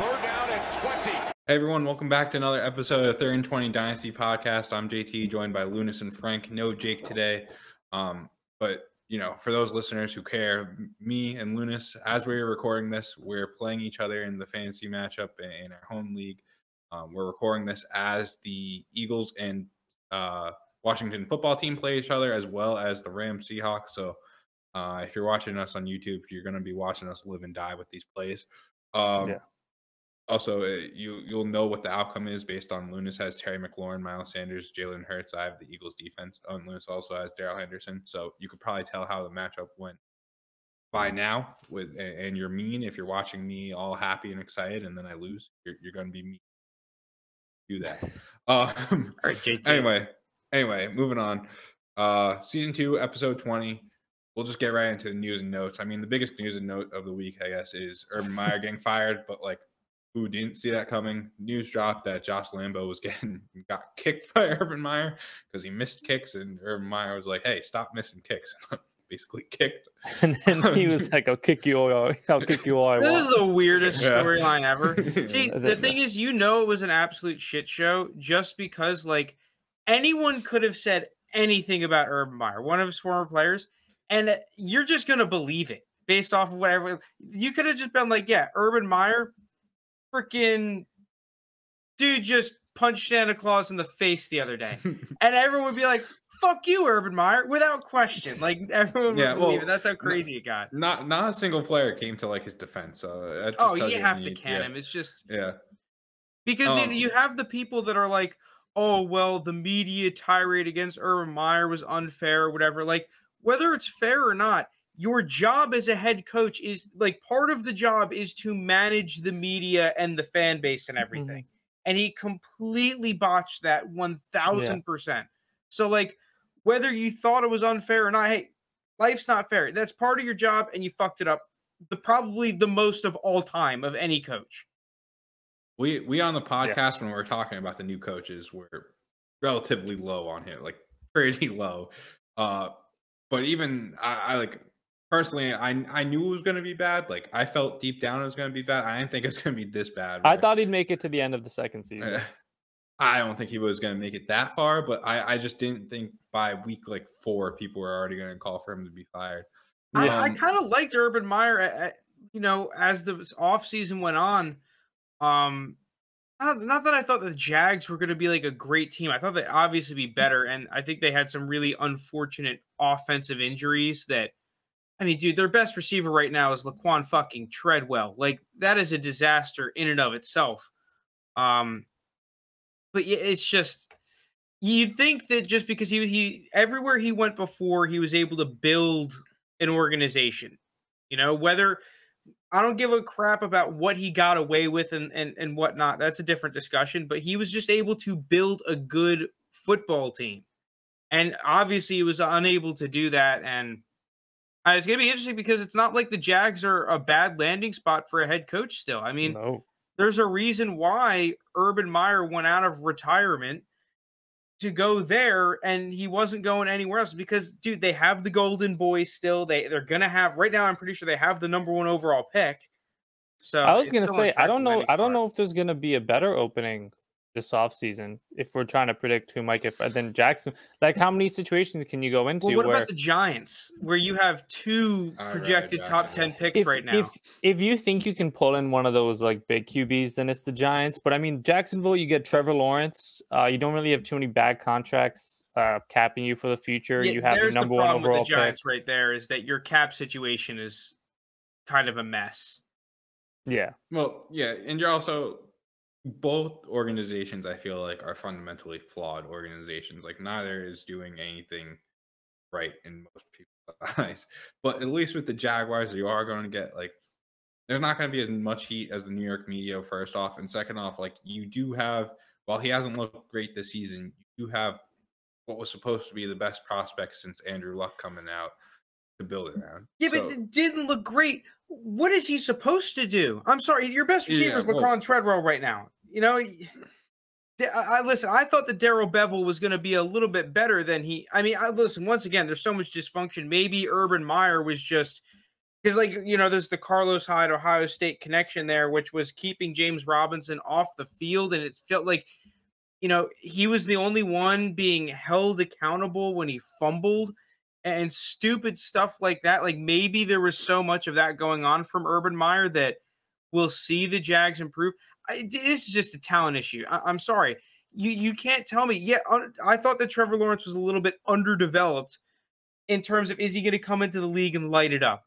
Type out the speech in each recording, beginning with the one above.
Third down and 20. Hey everyone, welcome back to another episode of Third and 20 Dynasty Podcast. I'm JT, joined by Lunas and Frank. No Jake today. Um, but you know, for those listeners who care, me and Lunas, as we are recording this, we're playing each other in the fantasy matchup in our home league. Um, we're recording this as the Eagles and uh, Washington football team play each other, as well as the Rams Seahawks. So uh, if you're watching us on YouTube, you're going to be watching us live and die with these plays. Um, yeah. Also, uh, you you'll know what the outcome is based on Lunas has Terry McLaurin, Miles Sanders, Jalen Hurts. I have the Eagles defense. Oh, and Lunas also has Darrell Henderson. So you could probably tell how the matchup went by now. With and you're mean if you're watching me all happy and excited, and then I lose. You're, you're going to be mean. Do that. Um, all right, JT. Anyway, anyway, moving on. Uh, season two, episode twenty we'll just get right into the news and notes. I mean, the biggest news and note of the week, I guess, is Urban Meyer getting fired. But like, who didn't see that coming? News dropped that Josh Lambo was getting got kicked by Urban Meyer because he missed kicks, and Urban Meyer was like, "Hey, stop missing kicks." Basically kicked, and then he was like, "I'll kick you all. I'll kick you all." I this want. is the weirdest yeah. storyline ever. See, the thing is, you know, it was an absolute shit show just because like anyone could have said anything about Urban Meyer, one of his former players and you're just gonna believe it based off of whatever you could have just been like, yeah, Urban Meyer, freaking dude just punched Santa Claus in the face the other day, and everyone would be like, "Fuck you, Urban Meyer," without question. Like everyone would yeah, believe well, it. That's how crazy it got. Not not a single player came to like his defense. So oh, you have to can yeah. him. It's just yeah, because um, you have the people that are like, "Oh well, the media tirade against Urban Meyer was unfair," or whatever. Like whether it's fair or not, your job as a head coach is like part of the job is to manage the media and the fan base and everything. Mm-hmm. And he completely botched that 1000%. Yeah. So, like, whether you thought it was unfair or not, hey, life's not fair. That's part of your job, and you fucked it up. The probably the most of all time of any coach. We we on the podcast yeah. when we are talking about the new coaches were relatively low on him, like pretty low. Uh but even I, I like personally, I I knew it was going to be bad. Like I felt deep down it was going to be bad. I didn't think it was going to be this bad. I thought he'd make it to the end of the second season. I don't think he was going to make it that far, but I I just didn't think by week like four people were already going to call for him to be fired. I, um, I kind of liked Urban Meyer. At, at, you know, as the off season went on, um, not, not that I thought the Jags were going to be like a great team. I thought they'd obviously be better, and I think they had some really unfortunate offensive injuries. That, I mean, dude, their best receiver right now is Laquon fucking Treadwell. Like that is a disaster in and of itself. Um, but it's just you'd think that just because he he everywhere he went before, he was able to build an organization. You know, whether I don't give a crap about what he got away with and, and, and whatnot. That's a different discussion. But he was just able to build a good football team. And obviously, he was unable to do that. And uh, it's going to be interesting because it's not like the Jags are a bad landing spot for a head coach still. I mean, no. there's a reason why Urban Meyer went out of retirement to go there and he wasn't going anywhere else because dude they have the golden boys still they they're gonna have right now i'm pretty sure they have the number one overall pick so i was gonna say i don't know i don't know if there's gonna be a better opening this offseason if we're trying to predict who might get then Jackson. Like how many situations can you go into? Well, what where, about the Giants where you have two projected right, top 10 picks if, right now? If if you think you can pull in one of those like big QBs, then it's the Giants. But I mean Jacksonville, you get Trevor Lawrence. Uh, you don't really have too many bad contracts uh, capping you for the future. Yeah, you have the number the one overall with the Giants pick. right there is that your cap situation is kind of a mess. Yeah. Well, yeah, and you're also both organizations I feel like are fundamentally flawed organizations. Like neither is doing anything right in most people's eyes. But at least with the Jaguars, you are going to get like there's not going to be as much heat as the New York media. First off, and second off, like you do have while he hasn't looked great this season, you have what was supposed to be the best prospect since Andrew Luck coming out to build around. Yeah, so, but it didn't look great. What is he supposed to do? I'm sorry, your best receiver is yeah, well, Treadwell right now. You know, I, I listen. I thought that Darrell Bevell was going to be a little bit better than he. I mean, I listen once again. There's so much dysfunction. Maybe Urban Meyer was just because like you know there's the carlos hyde ohio state connection there which was keeping james robinson off the field and it felt like you know he was the only one being held accountable when he fumbled and stupid stuff like that like maybe there was so much of that going on from urban meyer that we'll see the jags improve I, this is just a talent issue I, i'm sorry you you can't tell me yeah i thought that trevor lawrence was a little bit underdeveloped in terms of is he going to come into the league and light it up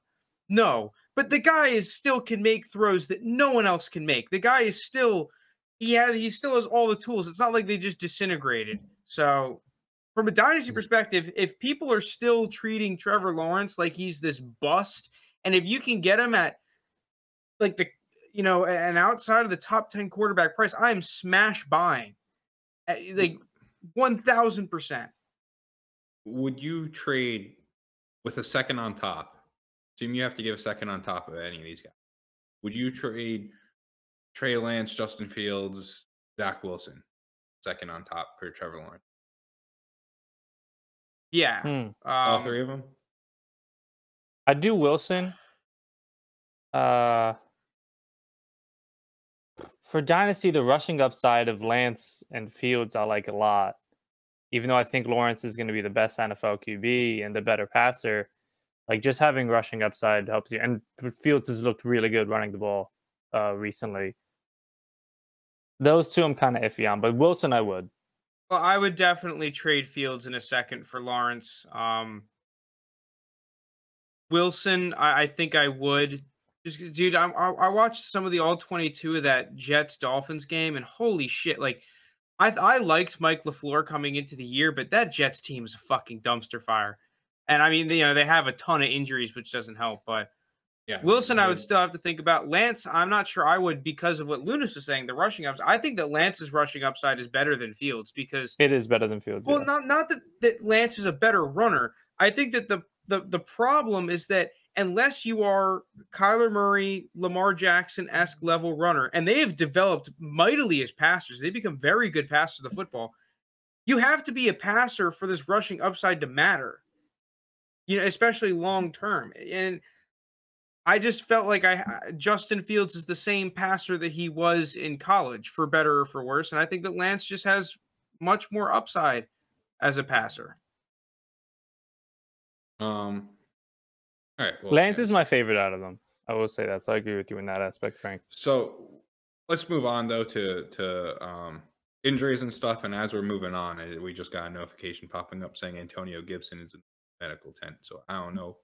no, but the guy is still can make throws that no one else can make. The guy is still he he still has all the tools. It's not like they just disintegrated. So from a dynasty mm. perspective, if people are still treating Trevor Lawrence like he's this bust, and if you can get him at like the you know an outside of the top 10 quarterback price, I am smash buying like one thousand percent. Would you trade with a second on top Assume you have to give a second on top of any of these guys. Would you trade Trey Lance, Justin Fields, Zach Wilson, second on top for Trevor Lawrence? Yeah, hmm. um, all three of them. I do Wilson. Uh, for Dynasty, the rushing upside of Lance and Fields I like a lot. Even though I think Lawrence is going to be the best NFL QB and the better passer, like just having rushing upside helps you. And Fields has looked really good running the ball uh, recently. Those two I'm kind of iffy on, but Wilson I would. Well, I would definitely trade Fields in a second for Lawrence. Um, Wilson, I, I think I would. Just, dude, I, I watched some of the all 22 of that Jets Dolphins game, and holy shit, like I I liked Mike LaFleur coming into the year, but that Jets team is a fucking dumpster fire. And I mean, you know, they have a ton of injuries, which doesn't help. But yeah, Wilson, I would still have to think about. Lance, I'm not sure I would because of what Lunas was saying. The rushing upside, I think that Lance's rushing upside is better than Fields because it is better than Fields. Well, yeah. not not that, that Lance is a better runner. I think that the the the problem is that unless you are Kyler Murray, Lamar Jackson esque level runner, and they have developed mightily as passers, they become very good passers of the football. You have to be a passer for this rushing upside to matter you know, especially long term. And I just felt like I Justin Fields is the same passer that he was in college, for better or for worse. And I think that Lance just has much more upside as a passer. Um. All right. Well, Lance is my favorite out of them. I will say that. So I agree with you in that aspect, Frank. So let's move on though to to um injuries and stuff. And as we're moving on, we just got a notification popping up saying Antonio Gibson is in medical tent. So I don't know.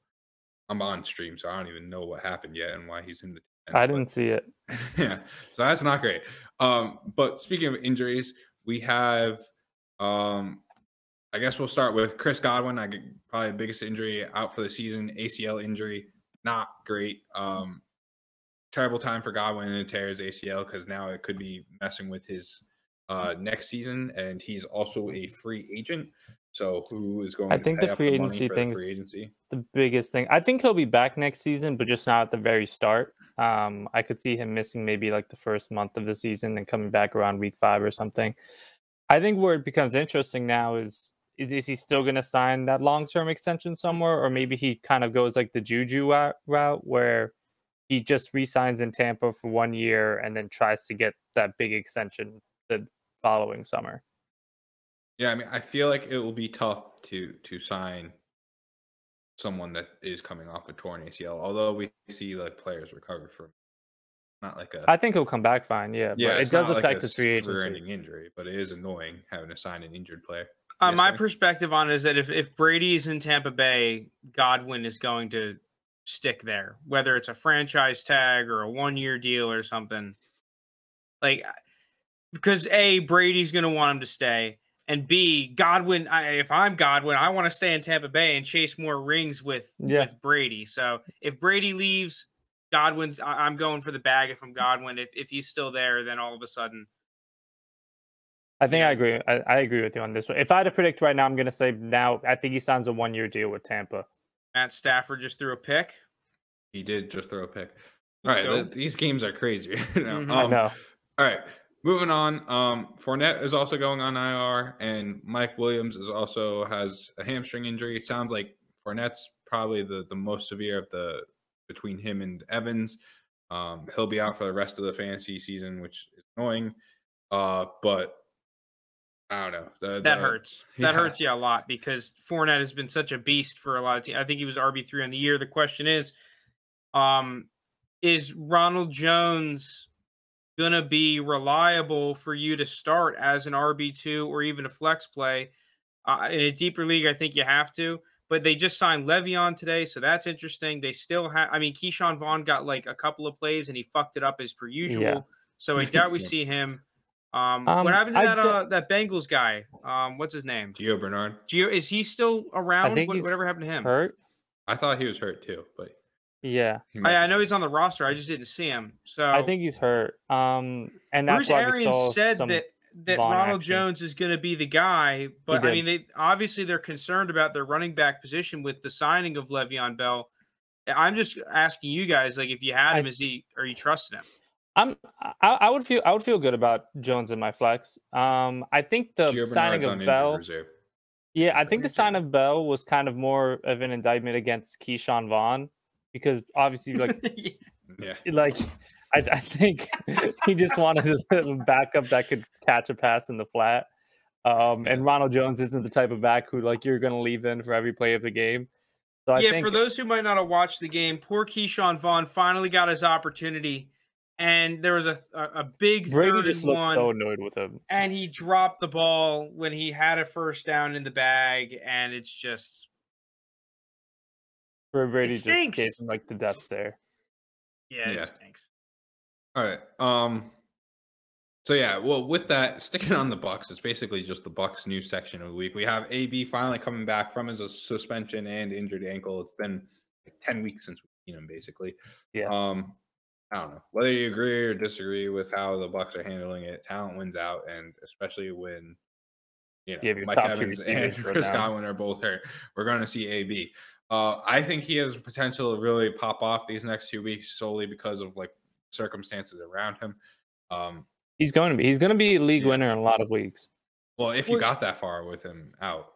I'm on stream, so I don't even know what happened yet and why he's in the tent. I didn't see it. yeah. So that's not great. Um, but speaking of injuries, we have um I guess we'll start with Chris Godwin. I get probably the biggest injury out for the season, ACL injury. Not great. Um terrible time for Godwin to tear his ACL because now it could be messing with his uh, next season, and he's also a free agent. So who is going? I think the free agency thing is the biggest thing. I think he'll be back next season, but just not at the very start. Um, I could see him missing maybe like the first month of the season and coming back around week five or something. I think where it becomes interesting now is is, is he still going to sign that long term extension somewhere, or maybe he kind of goes like the Juju route where he just resigns in Tampa for one year and then tries to get that big extension the following summer. Yeah, I mean, I feel like it will be tough to to sign someone that is coming off a torn ACL. Although we see like players recover from not like a. I think he'll come back fine. Yeah, yeah. it does affect like his free agency. injury, but it is annoying having to sign an injured player. Uh, my perspective on it is that if if Brady is in Tampa Bay, Godwin is going to stick there, whether it's a franchise tag or a one year deal or something. Like, because a Brady's going to want him to stay and B, Godwin. I, if I'm Godwin, I want to stay in Tampa Bay and chase more rings with yeah. with Brady. So if Brady leaves, Godwin's. I, am going for the bag. If I'm Godwin, if if he's still there, then all of a sudden. I think I agree. I, I agree with you on this one. If I had to predict right now, I'm going to say now. I think he signs a one year deal with Tampa. Matt Stafford just threw a pick. He did just throw a pick. All Let's right, these games are crazy. mm-hmm. um, I know. All right, Moving on, um, Fournette is also going on IR, and Mike Williams is also has a hamstring injury. It sounds like Fournette's probably the, the most severe of the between him and Evans. Um, he'll be out for the rest of the fantasy season, which is annoying. Uh, but I don't know. The, that the, hurts. That hurts you a lot because Fournette has been such a beast for a lot of teams. I think he was RB three on the year. The question is, um, is Ronald Jones gonna be reliable for you to start as an RB two or even a flex play? Uh, in a deeper league, I think you have to. But they just signed Le'Veon today, so that's interesting. They still have. I mean, Ke'Shawn Vaughn got like a couple of plays and he fucked it up as per usual. Yeah. So I doubt we see him. Um, um, what happened to that uh, that Bengals guy? Um, what's his name? Gio Bernard. Gio is he still around? What, whatever happened to him? Hurt. I thought he was hurt too, but yeah, I, I, know he's on the roster. I just didn't see him. So I think he's hurt. Um, and that's Bruce why Arians said that that Ronald action. Jones is going to be the guy. But I mean, they obviously they're concerned about their running back position with the signing of Le'Veon Bell. I'm just asking you guys, like, if you had him, I, is he? Are you trusting him? I'm. I, I, would feel. I would feel good about Jones in my flex. Um, I think the Gio signing of Bell. Yeah, I think the sign of Bell was kind of more of an indictment against Ke'Shawn Vaughn because obviously, like, yeah, like I, I think he just wanted a backup that could catch a pass in the flat. Um, and Ronald Jones isn't the type of back who like you're going to leave in for every play of the game. So I yeah, think, for those who might not have watched the game, poor Ke'Shawn Vaughn finally got his opportunity, and there was a a, a big Brady third just and one. So annoyed with him, and he dropped the ball when he had a first down in the bag, and it's just for Brady just gave him like the death stare. Yeah, yeah, it stinks. All right. Um. So yeah, well, with that, sticking on the Bucs, it's basically just the Bucs news section of the week. We have AB finally coming back from his suspension and injured ankle. It's been like ten weeks since we've seen him, basically. Yeah. Um. I don't know whether you agree or disagree with how the Bucs are handling it. Talent wins out, and especially when you know Mike Evans and Chris Godwin are both hurt, we're going to see AB. Uh, I think he has potential to really pop off these next two weeks solely because of like circumstances around him. Um, he's going to be. He's going to be a league yeah. winner in a lot of leagues. Well, if you got that far with him out,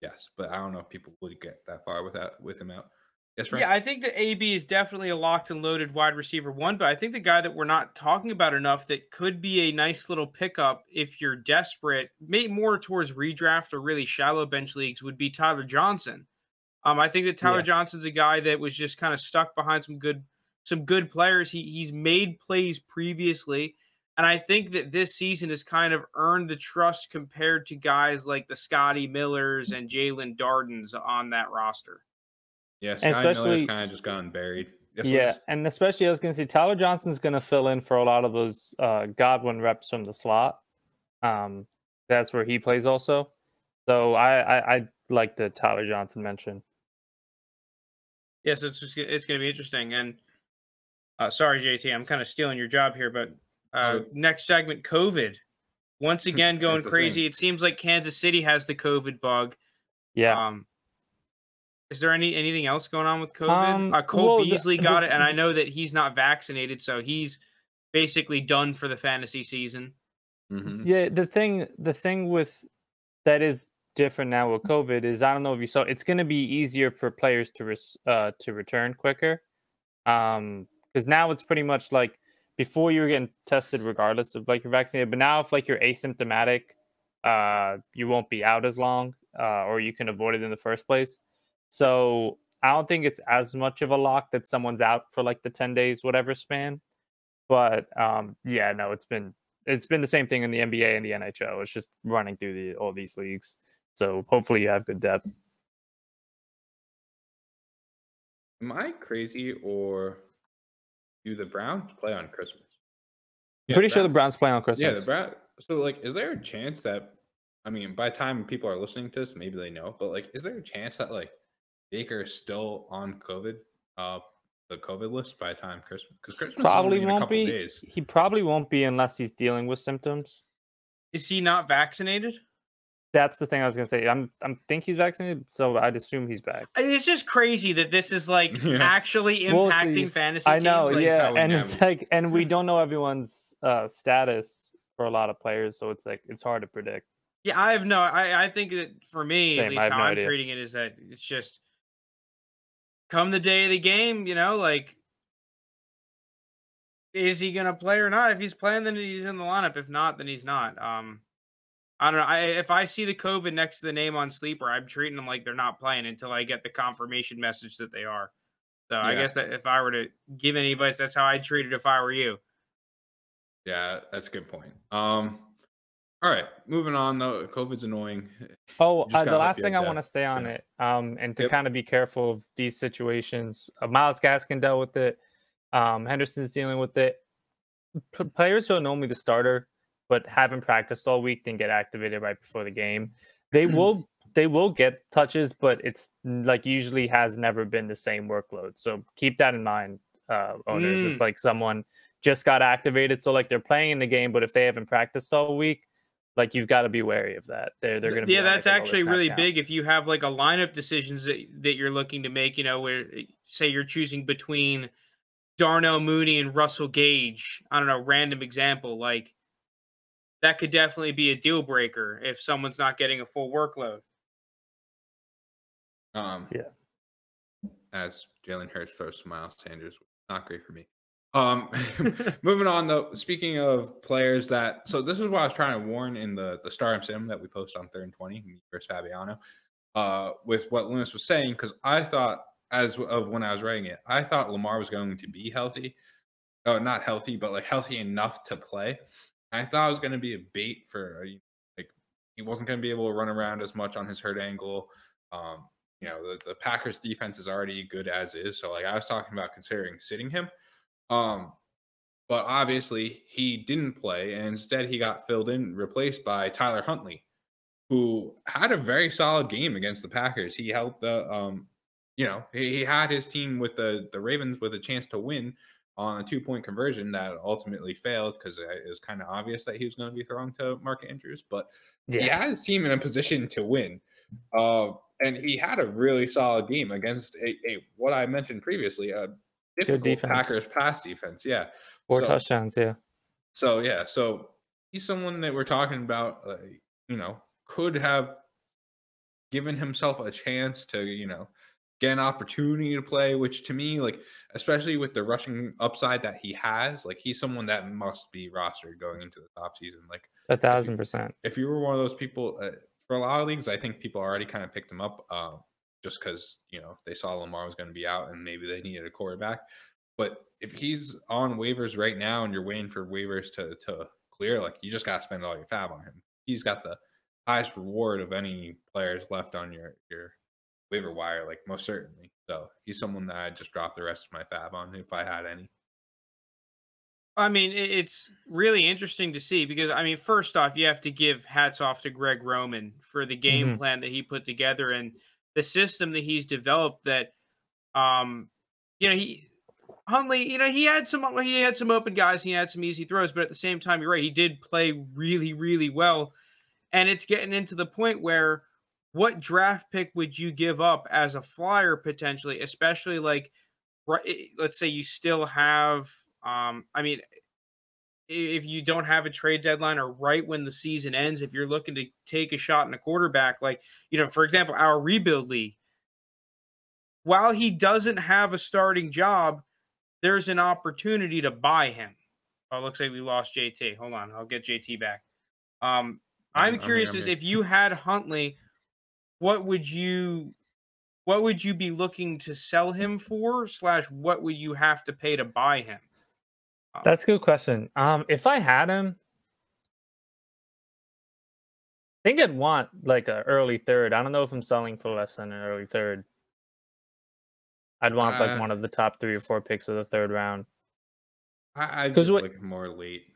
yes. But I don't know if people would get that far without with him out. Yes, right. Yeah, I think that AB is definitely a locked and loaded wide receiver one, but I think the guy that we're not talking about enough that could be a nice little pickup if you're desperate, maybe more towards redraft or really shallow bench leagues, would be Tyler Johnson. Um, I think that Tyler yeah. Johnson's a guy that was just kind of stuck behind some good some good players. He he's made plays previously. And I think that this season has kind of earned the trust compared to guys like the Scotty Millers and Jalen Dardens on that roster. Yeah, Scotty especially, Miller's kind of just gotten buried. Yes, yeah, and especially I was going to say Tyler Johnson's going to fill in for a lot of those uh, Godwin reps from the slot. Um, that's where he plays also. So I, I, I like the Tyler Johnson mention. Yes, it's just, it's going to be interesting, and uh, sorry, JT, I'm kind of stealing your job here, but uh, next segment, COVID. Once again, going crazy. It seems like Kansas City has the COVID bug. Yeah. Um, is there any anything else going on with COVID? Um, uh, Cole well, Beasley the, got the, it, and I know that he's not vaccinated, so he's basically done for the fantasy season. Mm-hmm. Yeah, the thing the thing with that is different now with COVID is I don't know if you saw it's going to be easier for players to res, uh, to return quicker. Um, because now it's pretty much like before you were getting tested regardless of like you're vaccinated, but now if like you're asymptomatic, uh, you won't be out as long, uh, or you can avoid it in the first place. So I don't think it's as much of a lock that someone's out for like the 10 days, whatever span. But um, yeah, no, it's been it's been the same thing in the NBA and the NHL. It's just running through the all these leagues. So hopefully you have good depth. Am I crazy or do the Browns play on Christmas? I'm pretty sure the Browns play on Christmas. Yeah, the Brown. So, like, is there a chance that? I mean, by the time people are listening to this, maybe they know. But like, is there a chance that like Baker is still on COVID, uh, the COVID list by the time Christmas? Because Christmas probably won't be. Days. He probably won't be unless he's dealing with symptoms. Is he not vaccinated? That's the thing I was gonna say. I'm I'm think he's vaccinated, so I'd assume he's back. It's just crazy that this is like yeah. actually impacting well, fantasy. I know, teams. yeah, and it's like, and we don't know everyone's uh, status for a lot of players, so it's like it's hard to predict. Yeah, I have no. I I think that for me, Same, at least how no I'm idea. treating it is that it's just come the day of the game, you know, like is he gonna play or not? If he's playing, then he's in the lineup. If not, then he's not. Um, I don't know. I, if I see the COVID next to the name on sleeper, I'm treating them like they're not playing until I get the confirmation message that they are. So yeah. I guess that if I were to give any advice, that's how I'd treat it if I were you. Yeah, that's a good point. Um, all right, moving on though. COVID's annoying. Oh, uh, the last thing I want to say on yeah. it, um, and to yep. kind of be careful of these situations. Uh, Myles Gaskin dealt with it. Um, Henderson's dealing with it. P- players who are normally the starter, but haven't practiced all week, then get activated right before the game. They will they will get touches, but it's like usually has never been the same workload. So keep that in mind, uh, owners. Mm. If like someone just got activated, so like they're playing in the game, but if they haven't practiced all week, like you've got to be wary of that. They're they're going to yeah, that's like actually really count. big. If you have like a lineup decisions that that you're looking to make, you know, where eh, say you're choosing between Darnell Mooney and Russell Gage. I don't know, random example like that could definitely be a deal breaker if someone's not getting a full workload. Um, yeah. As Jalen Hurts throws Miles Sanders, not great for me. Um, moving on though. Speaking of players that, so this is what I was trying to warn in the the Star Sim that we post on third and twenty, me versus Fabiano, uh, with what Lewis was saying because I thought as of when I was writing it, I thought Lamar was going to be healthy, oh, not healthy, but like healthy enough to play. I thought it was going to be a bait for like he wasn't going to be able to run around as much on his hurt angle. Um, you know, the, the Packers defense is already good as is. So like I was talking about considering sitting him. Um, but obviously he didn't play and instead he got filled in, replaced by Tyler Huntley, who had a very solid game against the Packers. He helped the um, you know, he, he had his team with the the Ravens with a chance to win on a two point conversion that ultimately failed because it was kind of obvious that he was going to be throwing to Mark Andrews, but yeah. he had his team in a position to win. Uh, and he had a really solid game against a, a what I mentioned previously, a difficult Packers pass defense. Yeah, four so, touchdowns. Yeah. So yeah, so he's someone that we're talking about. Uh, you know, could have given himself a chance to you know get an opportunity to play. Which to me, like especially with the rushing upside that he has, like he's someone that must be rostered going into the top season. Like a thousand percent. If you were one of those people. Uh, for a lot of leagues, I think people already kind of picked him up uh, just because you know they saw Lamar was going to be out and maybe they needed a quarterback. But if he's on waivers right now and you're waiting for waivers to to clear, like you just got to spend all your fab on him. He's got the highest reward of any players left on your your waiver wire, like most certainly. So he's someone that I'd just drop the rest of my fab on if I had any. I mean, it's really interesting to see because I mean, first off, you have to give hats off to Greg Roman for the game mm-hmm. plan that he put together and the system that he's developed. That, um, you know, he Huntley, you know, he had some he had some open guys, he had some easy throws, but at the same time, you're right, he did play really, really well, and it's getting into the point where what draft pick would you give up as a flyer potentially, especially like, let's say you still have um, I mean, if you don't have a trade deadline or right when the season ends, if you're looking to take a shot in a quarterback, like, you know, for example, our rebuild league, while he doesn't have a starting job, there's an opportunity to buy him. Oh, looks like we lost JT. Hold on, I'll get JT back. Um, I'm, I'm curious as if you had Huntley, what would you what would you be looking to sell him for? Slash, what would you have to pay to buy him? That's a good question. Um, if I had him, I think I'd want like an early third. I don't know if I'm selling for less than an early third. I'd want uh, like one of the top three or four picks of the third round. I I what, like more late.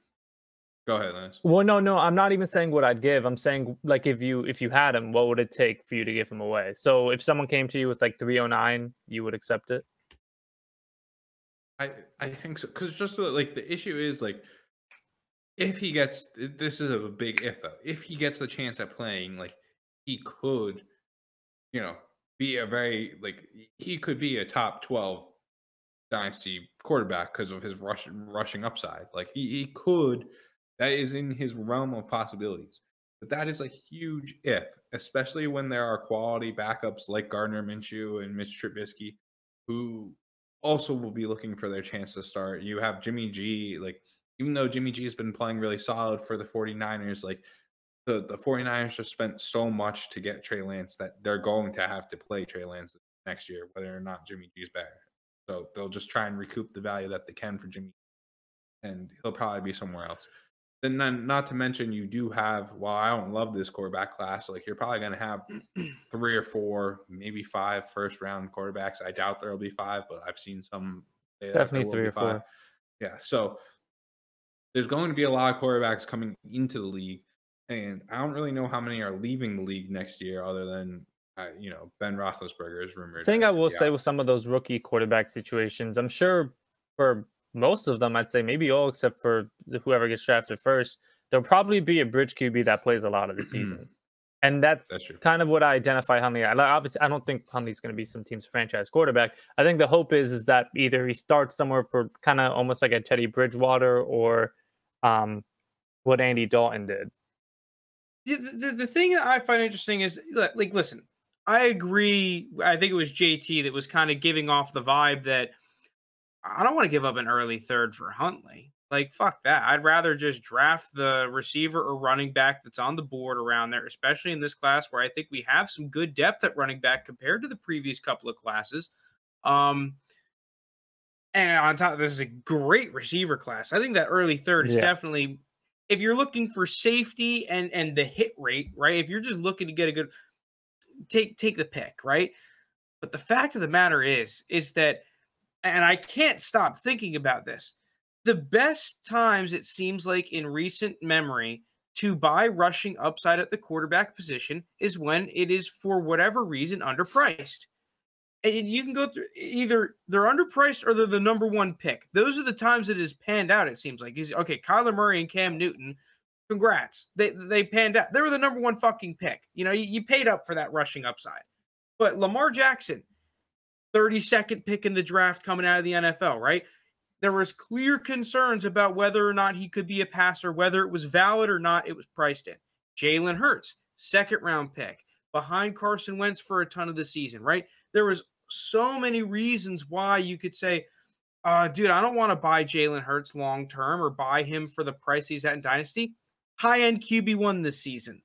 Go ahead, Lance. Well, no, no, I'm not even saying what I'd give. I'm saying like if you if you had him, what would it take for you to give him away? So if someone came to you with like 309, you would accept it. I I think so because just uh, like the issue is like if he gets this is a big if though if he gets the chance at playing like he could you know be a very like he could be a top 12 dynasty quarterback because of his rush, rushing upside like he, he could that is in his realm of possibilities but that is a huge if especially when there are quality backups like Gardner Minshew and Mitch Trubisky who also will be looking for their chance to start. You have Jimmy G, like even though Jimmy G has been playing really solid for the 49ers, like the, the 49ers just spent so much to get Trey Lance that they're going to have to play Trey Lance next year, whether or not Jimmy G is better. So they'll just try and recoup the value that they can for Jimmy, and he'll probably be somewhere else. Then, not to mention, you do have. While I don't love this quarterback class, like you're probably going to have three or four, maybe five first round quarterbacks. I doubt there'll be five, but I've seen some. Definitely three or five. four. Yeah, so there's going to be a lot of quarterbacks coming into the league, and I don't really know how many are leaving the league next year, other than uh, you know Ben Roethlisberger is rumored. The thing I will say out. with some of those rookie quarterback situations, I'm sure for most of them, I'd say maybe all except for whoever gets drafted first, there'll probably be a bridge QB that plays a lot of the season. And that's, that's kind of what I identify Huntley. I, obviously, I don't think Huntley's going to be some team's franchise quarterback. I think the hope is is that either he starts somewhere for kind of almost like a Teddy Bridgewater or um, what Andy Dalton did. The, the, the thing that I find interesting is like, listen, I agree. I think it was JT that was kind of giving off the vibe that I don't want to give up an early third for Huntley. Like, fuck that. I'd rather just draft the receiver or running back that's on the board around there, especially in this class where I think we have some good depth at running back compared to the previous couple of classes. Um, and on top, this is a great receiver class. I think that early third is yeah. definitely, if you're looking for safety and and the hit rate, right? If you're just looking to get a good, take take the pick, right? But the fact of the matter is, is that and I can't stop thinking about this. The best times it seems like in recent memory to buy rushing upside at the quarterback position is when it is for whatever reason underpriced. And you can go through either they're underpriced or they're the number one pick. Those are the times it has panned out. It seems like okay. Kyler Murray and Cam Newton, congrats. They they panned out. They were the number one fucking pick. You know, you paid up for that rushing upside. But Lamar Jackson, 32nd pick in the draft coming out of the NFL, right? There was clear concerns about whether or not he could be a passer, whether it was valid or not, it was priced in. Jalen Hurts, second round pick, behind Carson Wentz for a ton of the season, right? There was so many reasons why you could say, uh, dude, I don't want to buy Jalen Hurts long term or buy him for the price he's at in Dynasty. High end QB1 this season,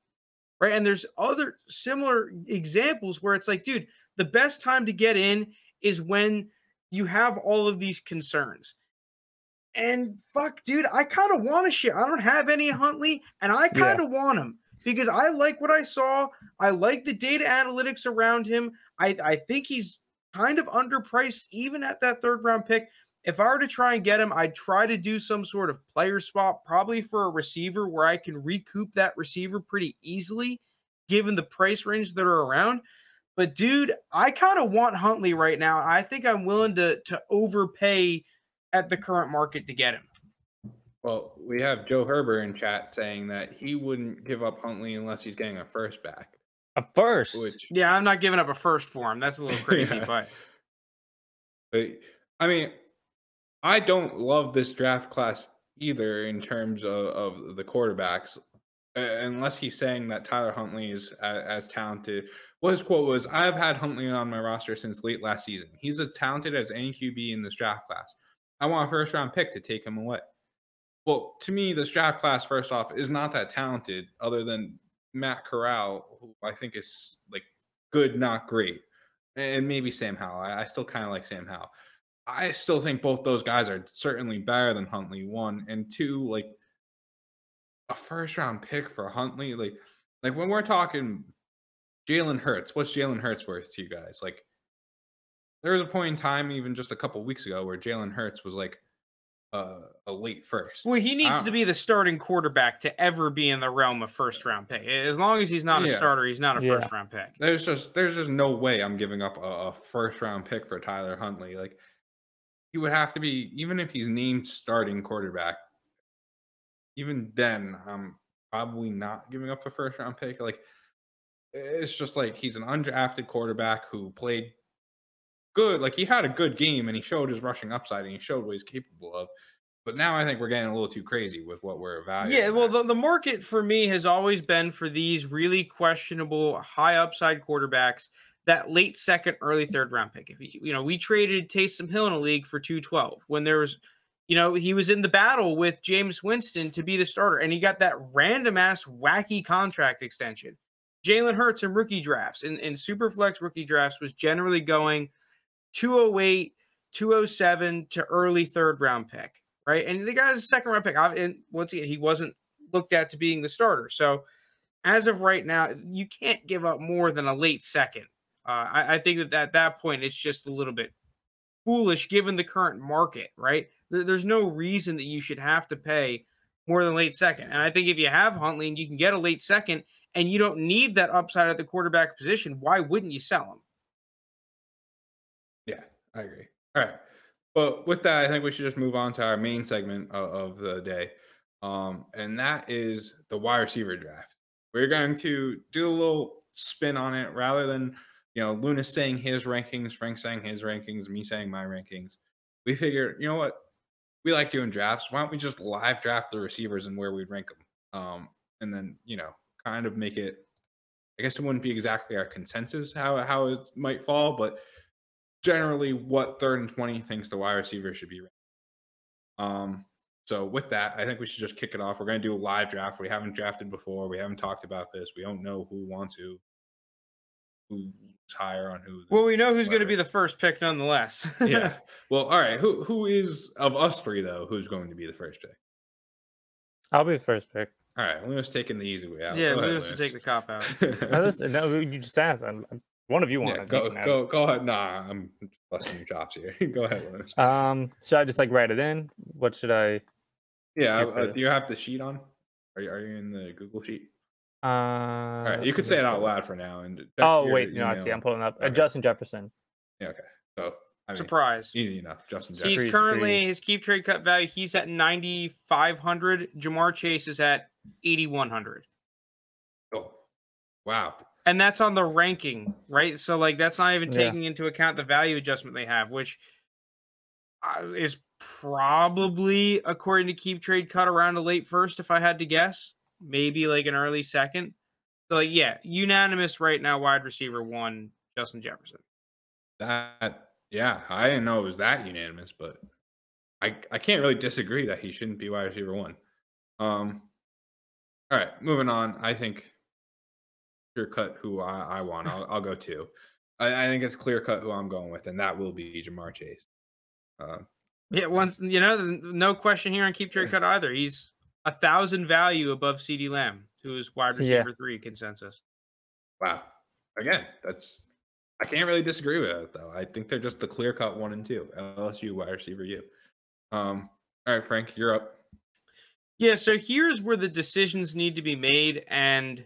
right? And there's other similar examples where it's like, dude, the best time to get in is when you have all of these concerns. And fuck, dude, I kind of want to shit. I don't have any Huntley, and I kind of yeah. want him because I like what I saw. I like the data analytics around him. I, I think he's kind of underpriced even at that third round pick. If I were to try and get him, I'd try to do some sort of player swap, probably for a receiver where I can recoup that receiver pretty easily, given the price range that are around. But dude, I kind of want Huntley right now. I think I'm willing to to overpay at the current market to get him. Well, we have Joe Herbert in chat saying that he wouldn't give up Huntley unless he's getting a first back. A first? Which, yeah, I'm not giving up a first for him. That's a little crazy, yeah. but. but I mean, I don't love this draft class either in terms of, of the quarterbacks Uh, unless he's saying that Tyler Huntley is as, as, talented. Well, his quote was, "I've had Huntley on my roster since late last season. He's as talented as any QB in this draft class. I want a first round pick to take him away." Well, to me, this draft class, first off, is not that talented, other than Matt Corral, who I think is like good, not great, and maybe Sam Howell. I, I still kind of like Sam Howell. I still think both those guys are certainly better than Huntley. One and two, like a first round pick for Huntley. Like, like when we're talking Jalen Hurts, what's Jalen Hurts worth to you guys? Like, there was a point in time, even just a couple weeks ago, where Jalen Hurts was like uh, a late first. Well, he needs to be the starting quarterback to ever be in the realm of first round pick. As long as he's not yeah. a starter, he's not a yeah. first round pick. There's just there's just no way I'm giving up a, a first round pick for Tyler Huntley. Like he would have to be, even if he's named starting quarterback, even then, I'm probably not giving up a first round pick. Like, it's just like he's an undrafted quarterback who played good. Like, he had a good game and he showed his rushing upside and he showed what he's capable of. But now I think we're getting a little too crazy with what we're evaluating. Yeah, well, the, the market for me has always been for these really questionable high upside quarterbacks that late second, early third round pick. If you, you know, we traded Taysom Hill in a league for 212 when there was, you know, he was in the battle with Jameis Winston to be the starter, and he got that random ass wacky contract extension. Jalen Hurts in rookie drafts and in, in Superflex rookie drafts was generally going 208, 207 to early third round pick, right? And the guy's a second round pick. And once again, he wasn't looked at to being the starter. So as of right now, you can't give up more than a late second. Uh, I, I, think that at that point, it's just a little bit foolish given the current market, right? There, there's no reason that you should have to pay more than late second. And I think if you have Huntley and you can get a late second and you don't need that upside at the quarterback position, why wouldn't you sell him? Yeah, I agree. All right. But with that, I think we should just move on to our main segment of, of the day. Um, and that is the wide receiver draft. We're going to do a little spin on it rather than, you know, Luna saying his rankings, Frank saying his rankings, me saying my rankings. We figured, you know what? We like doing drafts. Why don't we just live draft the receivers and where we'd rank them? Um, and then, you know, kind of make it, I guess it wouldn't be exactly our consensus how, how it might fall, but generally what third and 20 thinks the wide receiver should be. Um, so with that, I think we should just kick it off. We're going to do a live draft. We haven't drafted before. We haven't talked about this. We don't know who wants to, who's higher on who. Well, we know who's going to be the first pick, nonetheless. yeah. Well, all right. Who who is of us three though? Who's going to be the first pick? I'll be the first pick. All right, Luna's taking the easy way out. Yeah, Luna's to take the cop out. no, no, you just asked. I'm, one of you want yeah, go go go ahead. Nah, I'm busting your chops here. go ahead, Lunas. Um, should I just like write it in? What should I? Yeah, uh, do you have the sheet on? Are you, are you in the Google sheet? Uh, All right, you could say it out loud for now. And oh wait, no, I see. I'm pulling up uh, okay. uh, Justin Jefferson. Yeah, okay. So I mean, surprise, easy enough. Justin Jefferson. He's currently his keep trade cut value. He's at 9,500. Ja'Marr Chase is at 8,100. Oh, wow. And that's on the ranking, right? So like that's not even taking yeah. into account the value adjustment they have, which uh, is probably according to keep trade cut around a late first if I had to guess, maybe like an early second. So like yeah, unanimous right now wide receiver one Justin Jefferson. That yeah, I didn't know it was that unanimous, but I I can't really disagree that he shouldn't be wide receiver one. Um all right, moving on. I think clear cut who I, I want. I'll, I'll go two. I, I, think it's clear cut who I'm going with, and that will be Ja'Marr Chase. Uh, yeah, once you know, no question here on keep trade cut either. He's a thousand value above CeeDee Lamb, who is wide receiver yeah. three consensus. Wow. Again, that's I can't really disagree with that though. I think they're just the clear cut one and two. LSU wide receiver you. Um, all right, Frank, you're up. Yeah, so here's where the decisions need to be made, and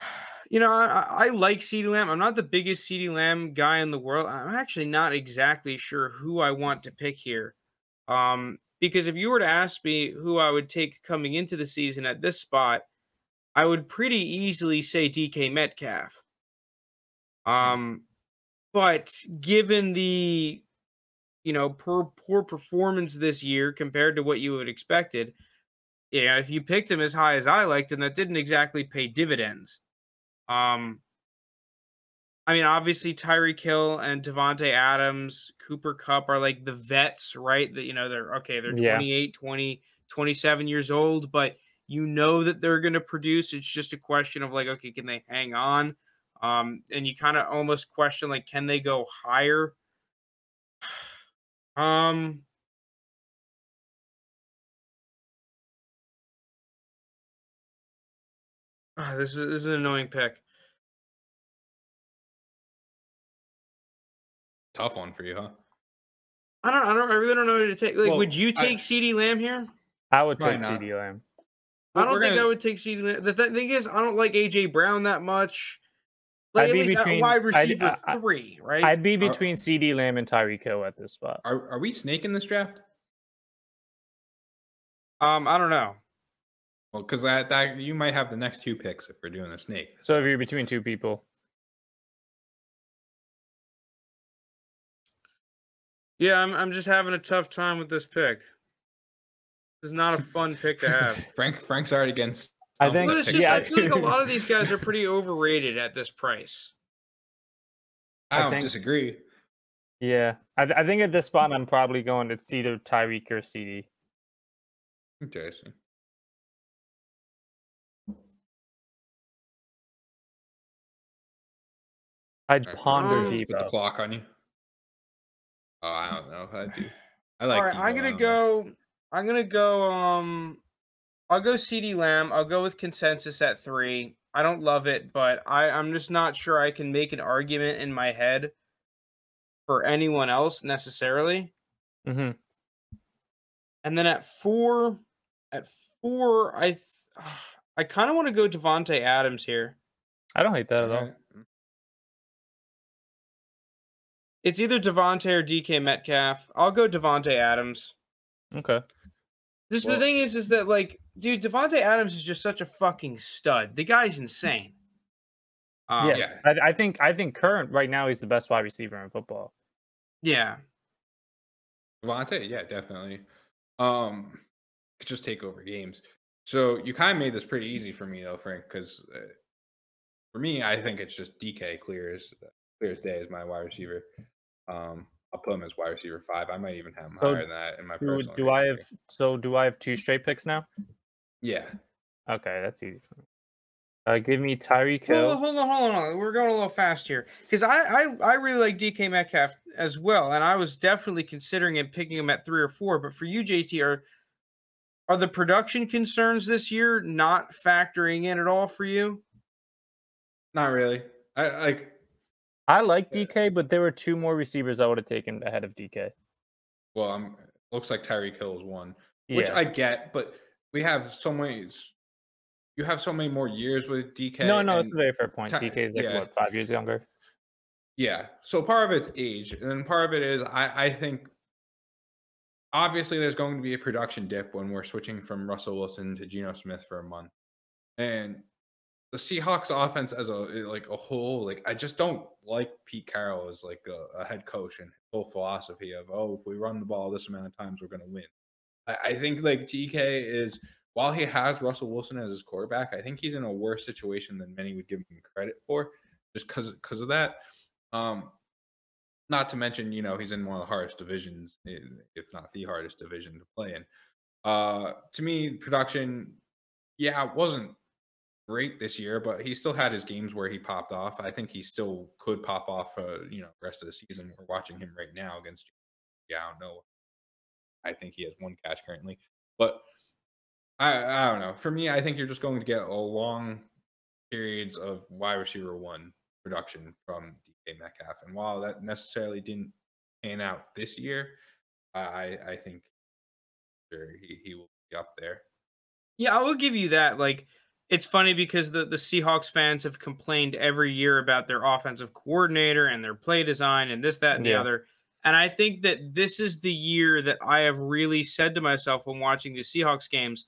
you know, I, I like CeeDee Lamb. I'm not the biggest CeeDee Lamb guy in the world. I'm actually not exactly sure who I want to pick here. Um, because if you were to ask me who I would take coming into the season at this spot, I would pretty easily say DK Metcalf. Hmm. Um, but given the you know poor poor performance this year compared to what you would expected, yeah, if you picked him as high as I liked, then that didn't exactly pay dividends. Um, I mean, obviously Tyreek Hill and Davante Adams, Cooper Kupp are like the vets, right? That you know they're okay, they're 28, yeah. 20, 27 years old, but you know that they're going to produce. It's just a question of like, okay, can they hang on? Um, and you kind of almost question like, can they go higher? Um, Oh, this is this is an annoying pick. Tough one for you, huh? I don't. I don't. I really don't know who to take. Like, well, would you take I, CeeDee Lamb here? I would take CeeDee Lamb. I don't think gonna... I would take CeeDee Lamb. The th- thing is, I don't like AJ Brown that much. Like I'd at least between, wide receiver I'd, three, right? I'd be between CeeDee Lamb and Tyreek Hill at this spot. Are Are we snaking this draft? Um, I don't know. Well, because that, that you might have the next two picks if we're doing a snake. So if you're between two people. Yeah, I'm I'm just having a tough time with this pick. This is not a fun pick to have. Frank Frank's already against. I think. Just, yeah, I feel like a lot of these guys are pretty overrated at this price. I, I don't think, disagree. Yeah, I, I think at this spot I'm probably going. It's either Tyreek or CeeDee. Interesting. I'd ponder Deebo. Put the clock on you. Oh, I don't know I do. I like. All right, I'm gonna go. Know. I'm gonna go. Um, I'll go CeeDee Lamb. I'll go with consensus at three. I don't love it, but I, I'm just not sure I can make an argument in my head for anyone else necessarily. Mm-hmm. And then at four, at four, I th- I kind of want to go Davante Adams here. I don't hate that at all. It's either Davante or DK Metcalf. I'll go Davante Adams. Okay. Just well, the thing is, is that like, dude, Davante Adams is just such a fucking stud. The guy's insane. Um, yeah, yeah. I, I, think I think current right now he's the best wide receiver in football. Yeah. Davante, yeah, definitely. Um, could just take over games. So you kind of made this pretty easy for me though, Frank, because uh, for me, I think it's just DK clear as clear as day as my wide receiver. Um, I'll put him as wide receiver five. I might even have him so higher than that in my do, do I have so do I have two straight picks now? Yeah. Okay, that's easy for me. Uh, give me Tyreek Hill. Hold on, hold on, hold on. We're going a little fast here because I, I I really like DK Metcalf as well, and I was definitely considering and picking him at three or four. But for you, JT, are are the production concerns this year not factoring in at all for you? Not really. I like. I like DK, but there were two more receivers I would have taken ahead of DK. Well, I'm looks like Tyreek Hill is one, which yeah. I get, but we have so many you have so many more years with DK. No, no, it's a very fair point. DK is like yeah. what five years younger. Yeah. So part of it's age, and then part of it is I, I think obviously there's going to be a production dip when we're switching from Russell Wilson to Geno Smith for a month. And the Seahawks offense as a like a whole, like I just don't like Pete Carroll as like a, a head coach and whole philosophy of oh if we run the ball this amount of times we're gonna win. I, I think like DK is while he has Russell Wilson as his quarterback, I think he's in a worse situation than many would give him credit for, just because because of that. Um, not to mention, you know, he's in one of the hardest divisions, if not the hardest division to play in. Uh, to me, production, yeah, it wasn't great this year, but he still had his games where he popped off. I think he still could pop off, uh, you know, rest of the season. We're watching him right now against, yeah, I don't know. I think he has one catch currently, but I I don't know. For me, I think you're just going to get a long periods of wide receiver one production from DK Metcalf, and while that necessarily didn't pan out this year, I I think sure he he will be up there. Yeah, I will give you that. Like, it's funny because the the Seahawks fans have complained every year about their offensive coordinator and their play design and this, that, and yeah. the other. And I think that this is the year that I have really said to myself when watching the Seahawks games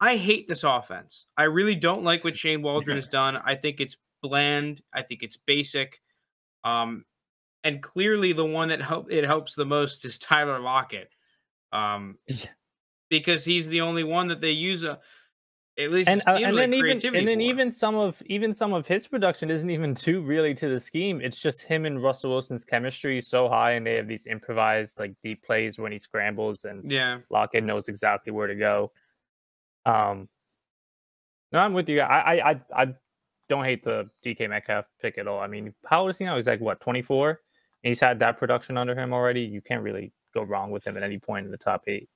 I hate this offense. I really don't like what Shane Waldron has done. I think it's bland. I think it's basic. Um, and clearly the one that help it helps the most is Tyler Lockett. Um, because he's the only one that they use a at least and, uh, and then even and then even some of even some of his production isn't even too really to the scheme. It's just him and Russell Wilson's chemistry is so high, and they have these improvised like deep plays when he scrambles, and yeah, Lockett knows exactly where to go. Um, no, I'm with you. I I I don't hate the DK Metcalf pick at all. I mean, how old is he now? He's like what 24. He's had that production under him already. You can't really go wrong with him at any point in the top eight.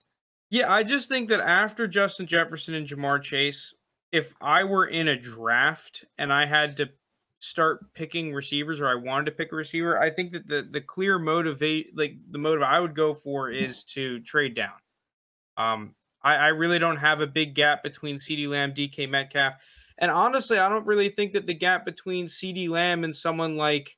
Yeah, I just think that after Justin Jefferson and Ja'Marr Chase, if I were in a draft and I had to start picking receivers or I wanted to pick a receiver, I think that the the clear motivate like the motive I would go for is to trade down. Um, I, I really don't have a big gap between CeeDee Lamb, DK Metcalf. And honestly, I don't really think that the gap between CeeDee Lamb and someone like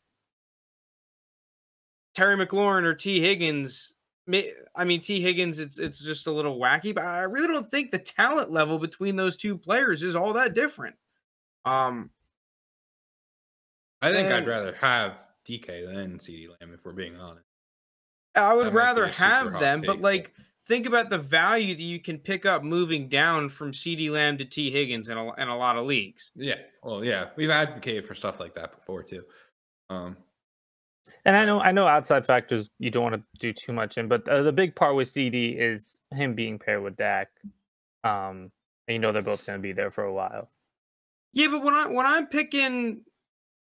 Terry McLaurin or Tee Higgins. I mean, Tee Higgins, it's it's just a little wacky, but I really don't think the talent level between those two players is all that different. Um, I think and, I'd rather have DK than CeeDee Lamb, if we're being honest. I would rather have them, take, but like think about the value that you can pick up moving down from CeeDee Lamb to Tee Higgins in a, in a lot of leagues. Yeah. Well, yeah. We've advocated for stuff like that before too. Um, And I know, I know, outside factors you don't want to do too much in, but uh, the big part with CeeDee is him being paired with Dak. Um, and you know they're both going to be there for a while. Yeah, but when I when I'm picking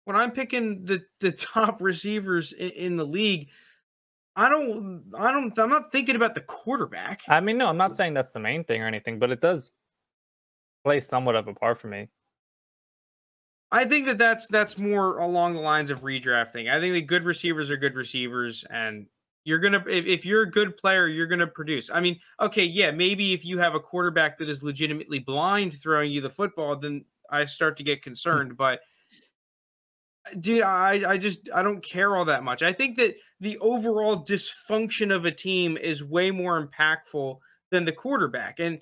when I'm picking the the top receivers in, in the league, I don't I don't I'm not thinking about the quarterback. I mean, no, I'm not saying that's the main thing or anything, but it does play somewhat of a part for me. I think that that's that's more along the lines of redrafting. I think that good receivers are good receivers, and you're gonna if, if you're a good player, you're gonna produce. I mean, okay, yeah, maybe if you have a quarterback that is legitimately blind throwing you the football, then I start to get concerned. but dude, I I just I don't care all that much. I think that the overall dysfunction of a team is way more impactful than the quarterback, and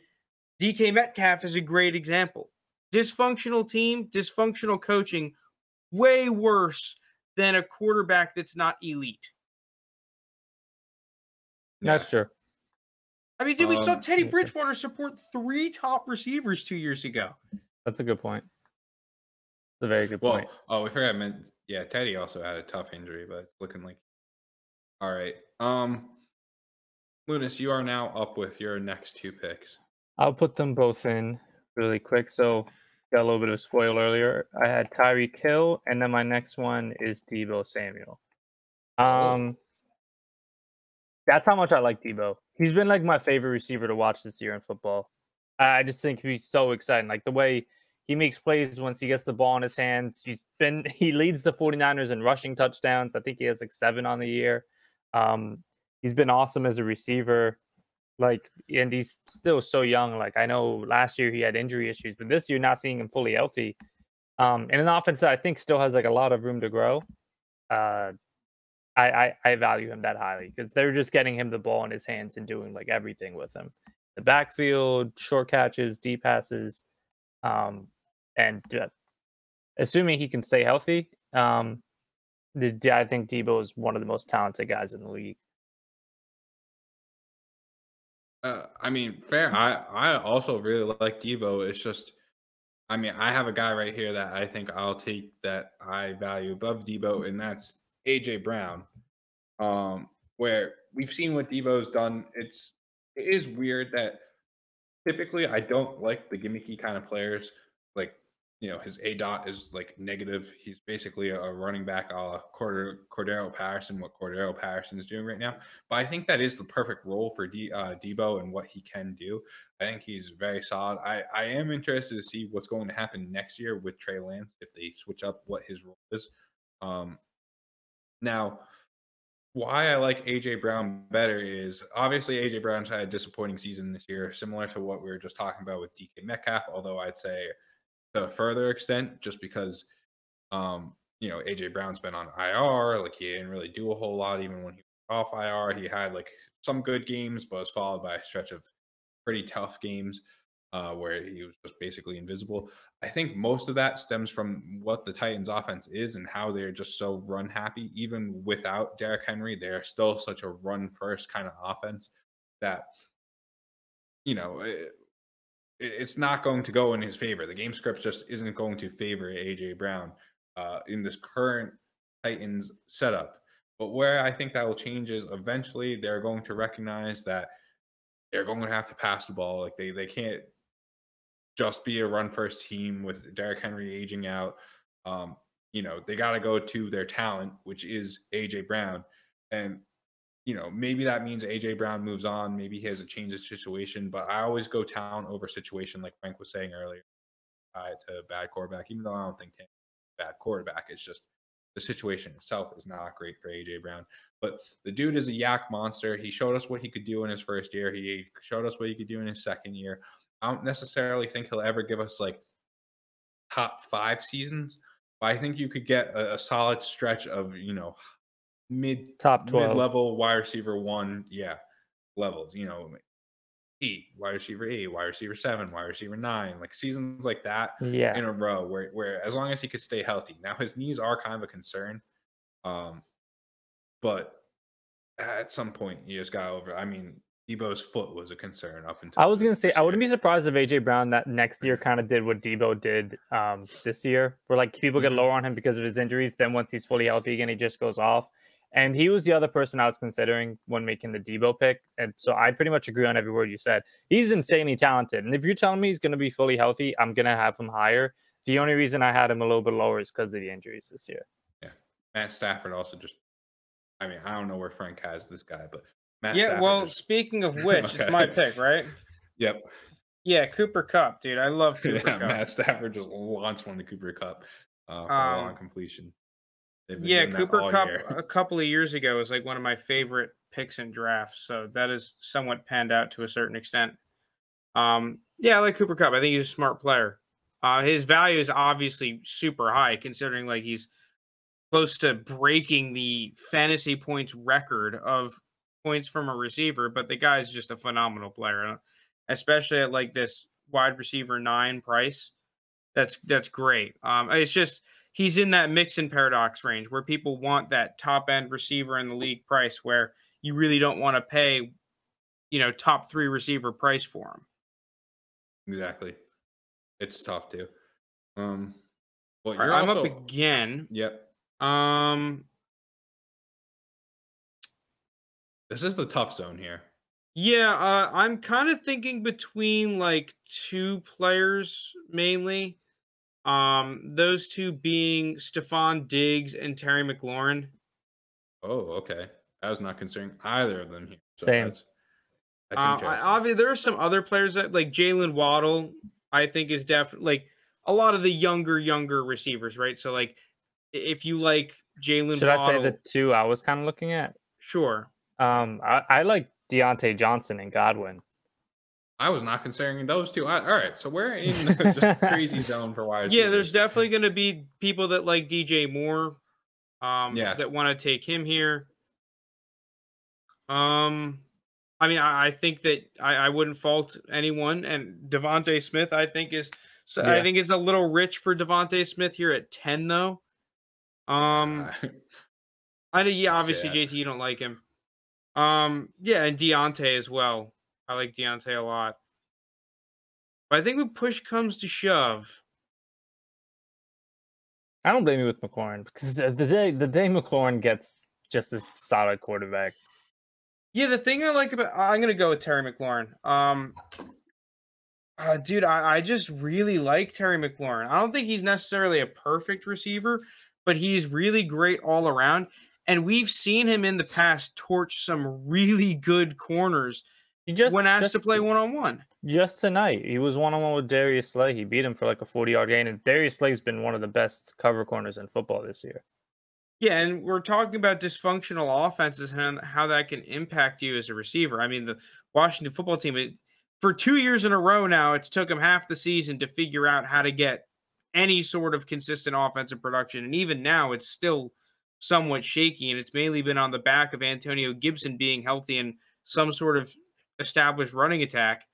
DK Metcalf is a great example dysfunctional team, dysfunctional coaching, way worse than a quarterback that's not elite. That's true. I mean, dude, we um, saw Teddy Bridgewater support three top receivers two years ago. That's a good point. That's a very good point. Well, oh, we forgot. I meant yeah, Teddy also had a tough injury, but it's looking like. All right, um, Lunas, you are now up with your next two picks. I'll put them both in really quick. So got a little bit of a spoil earlier. I had Tyreek Hill, and then my next one is Deebo Samuel. Oh. Um, that's how much I like Deebo. He's been like my favorite receiver to watch this year in football. I just think he's so exciting. Like the way he makes plays once he gets the ball in his hands. He's been he leads the 49ers in rushing touchdowns. I think he has like seven on the year. Um, he's been awesome as a receiver. Like, and he's still so young. Like, I know last year he had injury issues, but this year not seeing him fully healthy. Um, and an offense that I think still has like a lot of room to grow. Uh, I, I, I value him that highly because they're just getting him the ball in his hands and doing like everything with him. The backfield, short catches, deep passes, um, and uh, assuming he can stay healthy, um, the, I think Deebo is one of the most talented guys in the league. Uh, I mean, fair. I I also really like Deebo. It's just, I mean, I have a guy right here that I think I'll take that I value above Deebo, and that's AJ Brown. Um, where we've seen what Deebo's done. It's it is weird that typically I don't like the gimmicky kind of players like you know his A dot is like negative. He's basically a running back, a Corder, Cordarrelle Patterson, what Cordarrelle Patterson is doing right now. But I think that is the perfect role for D, uh, Deebo and what he can do. I think he's very solid. I I am interested to see what's going to happen next year with Trey Lance if they switch up what his role is. Um, now, why I like AJ Brown better is obviously AJ Brown's had a disappointing season this year, similar to what we were just talking about with DK Metcalf. Although I'd say to a further extent, just because um, you know, AJ Brown's been on IR, like he didn't really do a whole lot even when he was off IR. He had like some good games, but was followed by a stretch of pretty tough games uh, where he was just basically invisible. I think most of that stems from what the Titans offense is and how they're just so run happy. Even without Derrick Henry, they're still such a run first kind of offense that, you know, it, it's not going to go in his favor. The game script just isn't going to favor AJ Brown uh, in this current Titans setup. But where I think that will change is eventually they're going to recognize that they're going to have to pass the ball. Like they they can't just be a run first team with Derrick Henry aging out. Um, you know, they got to go to their talent, which is AJ Brown. And you know, maybe that means AJ Brown moves on. Maybe he has a change of situation, but I always go town over situation, like Frank was saying earlier, uh, to bad quarterback. Even though I don't think bad quarterback, it's just the situation itself is not great for AJ Brown. But the dude is a YAC monster. He showed us what he could do in his first year. He showed us what he could do in his second year. I don't necessarily think he'll ever give us like top five seasons, but I think you could get a, a solid stretch of you know mid top 12 mid level wide receiver one, yeah, levels. You know, eight wide receiver eight, wide receiver seven, wide receiver nine, like seasons like that, yeah, in a row. Where where as long as he could stay healthy. Now his knees are kind of a concern, um, but at some point he just got over. I mean, Deebo's foot was a concern up until. I was gonna say I wouldn't be surprised if AJ Brown that next year kind of did what Deebo did um, this year, where like people get mm-hmm. lower on him because of his injuries. Then once he's fully healthy again, he just goes off. And he was the other person I was considering when making the Deebo pick. And so I pretty much agree on every word you said. He's insanely talented. And if you're telling me he's going to be fully healthy, I'm going to have him higher. The only reason I had him a little bit lower is because of the injuries this year. Yeah. Matt Stafford also just, I mean, I don't know where Frank has this guy, but Matt yeah. Stafford well, just, speaking of which, okay. it's my pick, right? Yep. Yeah, Cooper Kupp, dude. I love Cooper yeah, Kupp. Matt Stafford just launched one to Cooper Kupp uh, for um, a long completion. Yeah, Cooper Kupp year. a couple of years ago was like one of my favorite picks in drafts. So that is somewhat panned out to a certain extent. Um, yeah, I like Cooper Kupp. I think he's a smart player. Uh, his value is obviously super high considering like he's close to breaking the fantasy points record of points from a receiver, but the guy's just a phenomenal player, especially at like this wide receiver nine price. That's that's great. Um, it's just he's in that mix and paradox range where people want that top end receiver in the league price where you really don't want to pay, you know, top three receiver price for him. Exactly. It's tough too. Um, well, you're right, I'm also... up again. Yep. Um, this is the tough zone here. Yeah, uh, I'm kind of thinking between like two players mainly. Um, those two being Stefon Diggs and Terry McLaurin. Oh, okay. I was not considering either of them here. So Same. That's, that's uh, I, obviously, there are some other players that like Jaylen Waddle. I think is definitely like a lot of the younger, younger receivers, right? So like, if you like Jaylen, should Waddle, I say the two I was kind of looking at? Sure. Um, I, I like Diontae Johnson and Godwin. I was not considering those two. I, all right, so we're in just crazy zone for wide. Yeah, there's definitely going to be people that like DJ Moore, um, yeah, that want to take him here. Um, I mean, I, I think that I, I, wouldn't fault anyone, and DeVonta Smith, I think is, so yeah. I think it's a little rich for DeVonta Smith here at ten, though. Um, I know, yeah, obviously JT, you don't like him. Um, yeah, and Diontae as well. I like Diontae a lot. But I think when push comes to shove, I don't blame you with McLaurin because the, the day the day McLaurin gets just a solid quarterback. Yeah, the thing I like about I'm gonna go with Terry McLaurin. Um, uh, dude, I, I just really like Terry McLaurin. I don't think he's necessarily a perfect receiver, but he's really great all around. And we've seen him in the past torch some really good corners he just when asked just, to play one on one. Just tonight, he was one on one with Darius Slay. He beat him for like a forty yard gain, and Darius Slay's been one of the best cover corners in football this year. Yeah, and we're talking about dysfunctional offenses and how that can impact you as a receiver. I mean, the Washington football team, it, for two years in a row now, it's took them half the season to figure out how to get any sort of consistent offensive production, and even now, it's still somewhat shaky, and it's mainly been on the back of Antonio Gibson being healthy and some sort of established running attack.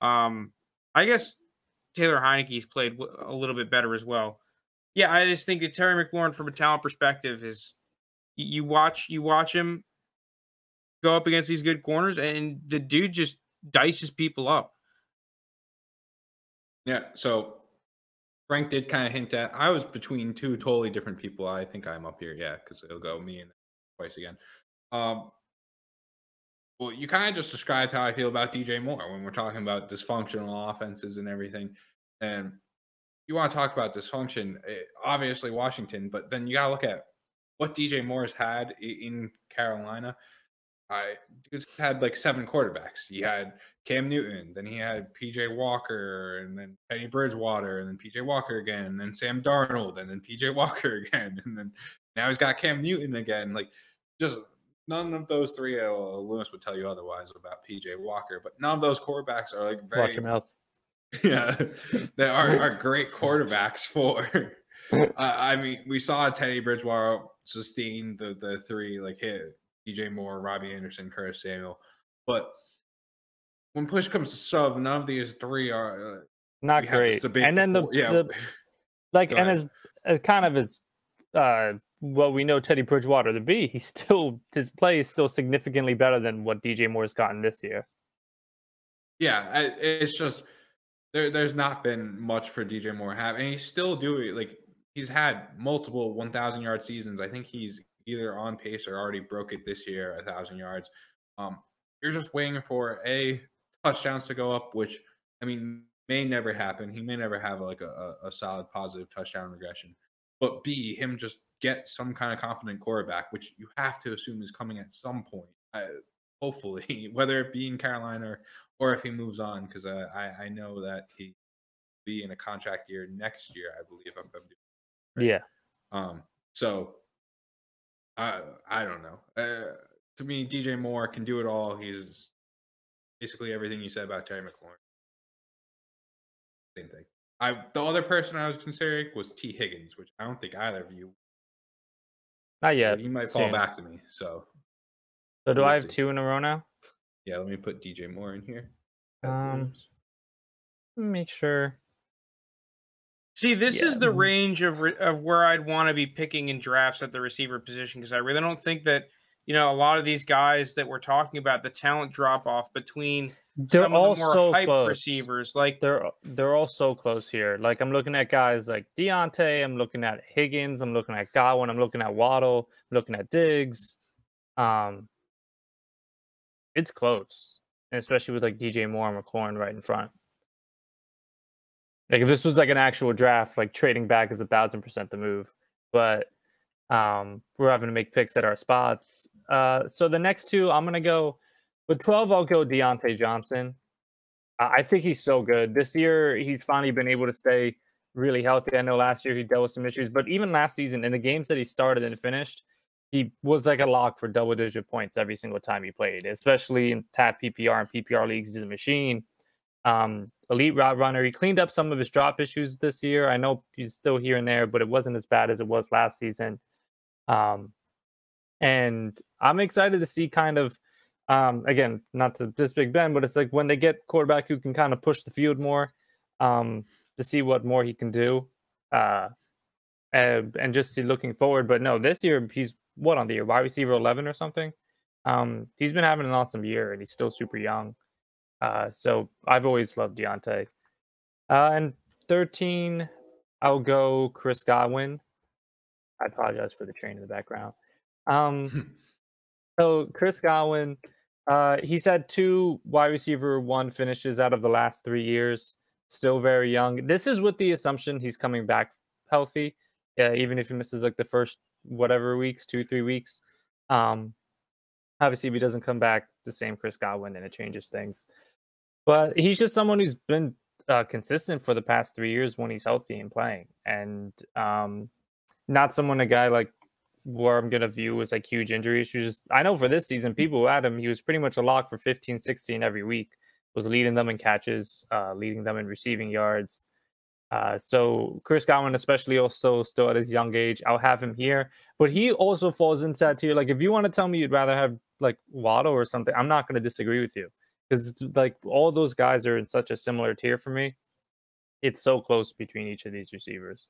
Um, I guess Taylor Heinicke's played a little bit better as well. Yeah, I just think that Terry McLaurin, from a talent perspective, is you watch you watch him go up against these good corners, and the dude just dices people up. Yeah, so Frank did kind of hint at I was between two totally different people. I think I'm up here, yeah, because it'll go me and twice again. Um, well, you kind of just described how I feel about DJ Moore when we're talking about dysfunctional offenses and everything. And you want to talk about dysfunction, eh, obviously Washington, but then you got to look at what DJ Moore's had in Carolina. I had like seven quarterbacks. He had Cam Newton, then he had PJ Walker, and then Teddy Bridgewater, and then PJ Walker again, and then Sam Darnold, and then PJ Walker again, and then now he's got Cam Newton again. Like just none of those three, uh, Lewis would tell you otherwise about PJ Walker, but none of those quarterbacks are like very. Watch your mouth. Yeah, they are, are great quarterbacks for. uh, I mean, we saw Teddy Bridgewater sustain the the three like hit DJ Moore, Robbie Anderson, Curtis Samuel, but when push comes to shove, none of these three are uh, not great. And then the, yeah. the like, and as, as kind of as uh what we know Teddy Bridgewater to be, he's still his play is still significantly better than what DJ Moore's gotten this year. Yeah, it's just there. There's not been much for DJ Moore have, and he's still doing like he's had multiple 1,000 yard seasons. I think he's either on pace or already broke it this year, a thousand yards. Um, you're just waiting for a touchdowns to go up, which I mean may never happen. He may never have like a, a solid positive touchdown regression. But B, him just get some kind of confident quarterback, which you have to assume is coming at some point. Uh, hopefully, whether it be in Carolina or, or if he moves on, because uh, I I know that he be in a contract year next year, I believe. I'm, I'm right? Yeah. Um. So, I I don't know. Uh, to me, DJ Moore can do it all. He's basically everything you said about Terry McLaurin. Same thing. I the other person I was considering was Tee Higgins, which I don't think either of you. Not yet. So he might fall back to me. So. So do we'll I have see. two in a row now? Yeah. Let me put DJ Moore in here. Um. Make sure. See, this yeah. is the range of re- of where I'd want to be picking in drafts at the receiver position because I really don't think that you know a lot of these guys that we're talking about the talent drop off between they're some all of the more so hyped close. receivers like they're they're all so close here. Like I'm looking at guys like Diontae, I'm looking at Higgins, I'm looking at Godwin, I'm looking at Waddle, I'm looking at Diggs. Um, it's close, and especially with like DJ Moore and McLaurin right in front. Like if this was like an actual draft, like trading back is a thousand percent the move. But um, we're having to make picks at our spots. Uh, so the next two, I'm gonna go with 12. I'll go Diontae Johnson. I think he's so good this year. He's finally been able to stay really healthy. I know last year he dealt with some issues, but even last season in the games that he started and finished, he was like a lock for double digit points every single time he played, especially in half PPR and PPR leagues. He's a machine. Um, elite route runner. He cleaned up some of his drop issues this year. I know he's still here and there, but it wasn't as bad as it was last season. Um, and I'm excited to see kind of, um, again, not to this Big Ben, but it's like when they get quarterback who can kind of push the field more, um, to see what more he can do, uh, and, and just see looking forward. But no, this year he's what on the year wide receiver 11 or something. Um, he's been having an awesome year, and he's still super young. Uh, so I've always loved Diontae. Uh, and 13, I'll go Chris Godwin. I apologize for the train in the background. Um, so Chris Godwin, uh, he's had two wide receiver one finishes out of the last three years. Still very young. This is with the assumption he's coming back healthy, even if he misses like the first whatever weeks, two three weeks. Um, obviously, if he doesn't come back the same Chris Godwin, then it changes things. But he's just someone who's been uh, consistent for the past three years when he's healthy and playing, and um, not someone a guy like where I'm gonna view as like huge injury issues. I know for this season, people who had him, he was pretty much a lock for 15, 16 every week. Was leading them in catches, uh, leading them in receiving yards. Uh, so Chris Godwin, especially also still at his young age, I'll have him here. But he also falls into that tier. Like if you want to tell me you'd rather have like Waddle or something, I'm not going to disagree with you because like all those guys are in such a similar tier for me. It's so close between each of these receivers.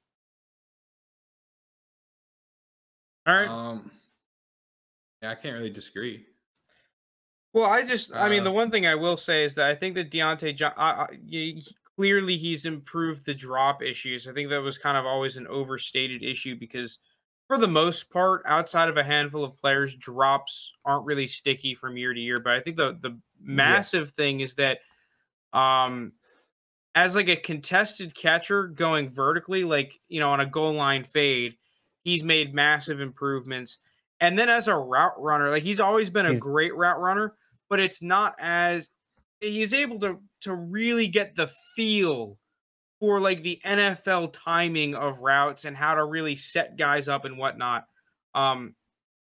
All right. Um, yeah, I can't really disagree. Well, I just, I mean, the uh one thing I will say is that I think that Diontae John, I, I, he, clearly he's improved the drop issues. I think that was kind of always an overstated issue because for the most part, outside of a handful of players, drops aren't really sticky from year to year. But I think the the massive yeah. thing is that um as like a contested catcher going vertically, like you know, on a goal line fade, he's made massive improvements. And then as a route runner, like he's always been a he's... great route runner, but it's not as he's able to to really get the feel for like the NFL timing of routes and how to really set guys up and whatnot. Um,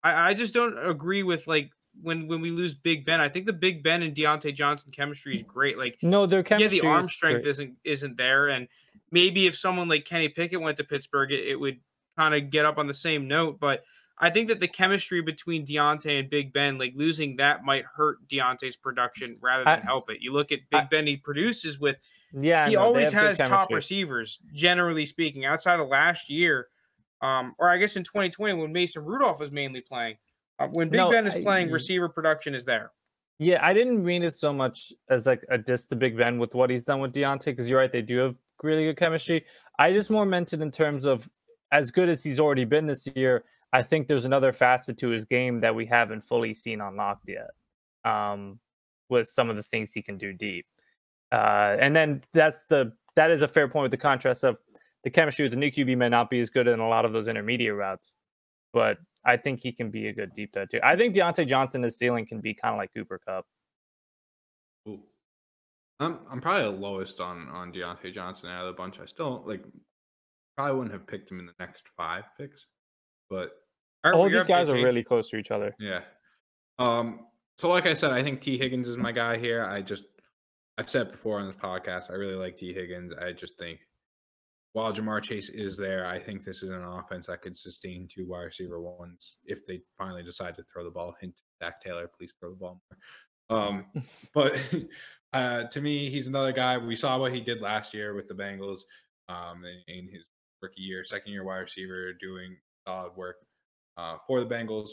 I, I just don't agree with like when when we lose Big Ben. I think the Big Ben and Diontae Johnson chemistry is great. Like no, their chemistry. Yeah, the arm strength great. isn't isn't there, and maybe if someone like Kenny Pickett went to Pittsburgh, it, it would kind of get up on the same note. But I think that the chemistry between Diontae and Big Ben, like losing that, might hurt Diontae's production rather than I, help it. You look at Big I, Ben; he produces with yeah, he no, always has top receivers, generally speaking, outside of last year. Um, or I guess in 2020 when Mason Rudolph was mainly playing. Uh, when Big no, Ben is playing, receiver production is there. Yeah, I didn't mean it so much as like a diss to Big Ben with what he's done with Diontae, because you're right, they do have really good chemistry. I just more meant it in terms of as good as he's already been this year. I think there's another facet to his game that we haven't fully seen unlocked yet. Um, with some of the things he can do deep. Uh, and then that's the that is a fair point with the contrast of the chemistry with the new QB may not be as good in a lot of those intermediate routes, but I think he can be a good deep threat too. I think Diontae Johnson, his ceiling can be kind of like Cooper Kupp. Ooh. I'm I'm probably the lowest on on Diontae Johnson out of the bunch. I still like probably wouldn't have picked him in the next five picks, but all these guys are really close to each other. Yeah. Um. So, like I said, I think Tee Higgins is my guy here. I just I've said before on this podcast, I really like Tee Higgins. I just think while Ja'Marr Chase is there, I think this is an offense that could sustain two wide receiver ones if they finally decide to throw the ball. Hint, Zac Taylor, please throw the ball more. Um, but uh, to me, he's another guy. We saw what he did last year with the Bengals um, in, in his rookie year, second year wide receiver, doing solid work uh, for the Bengals.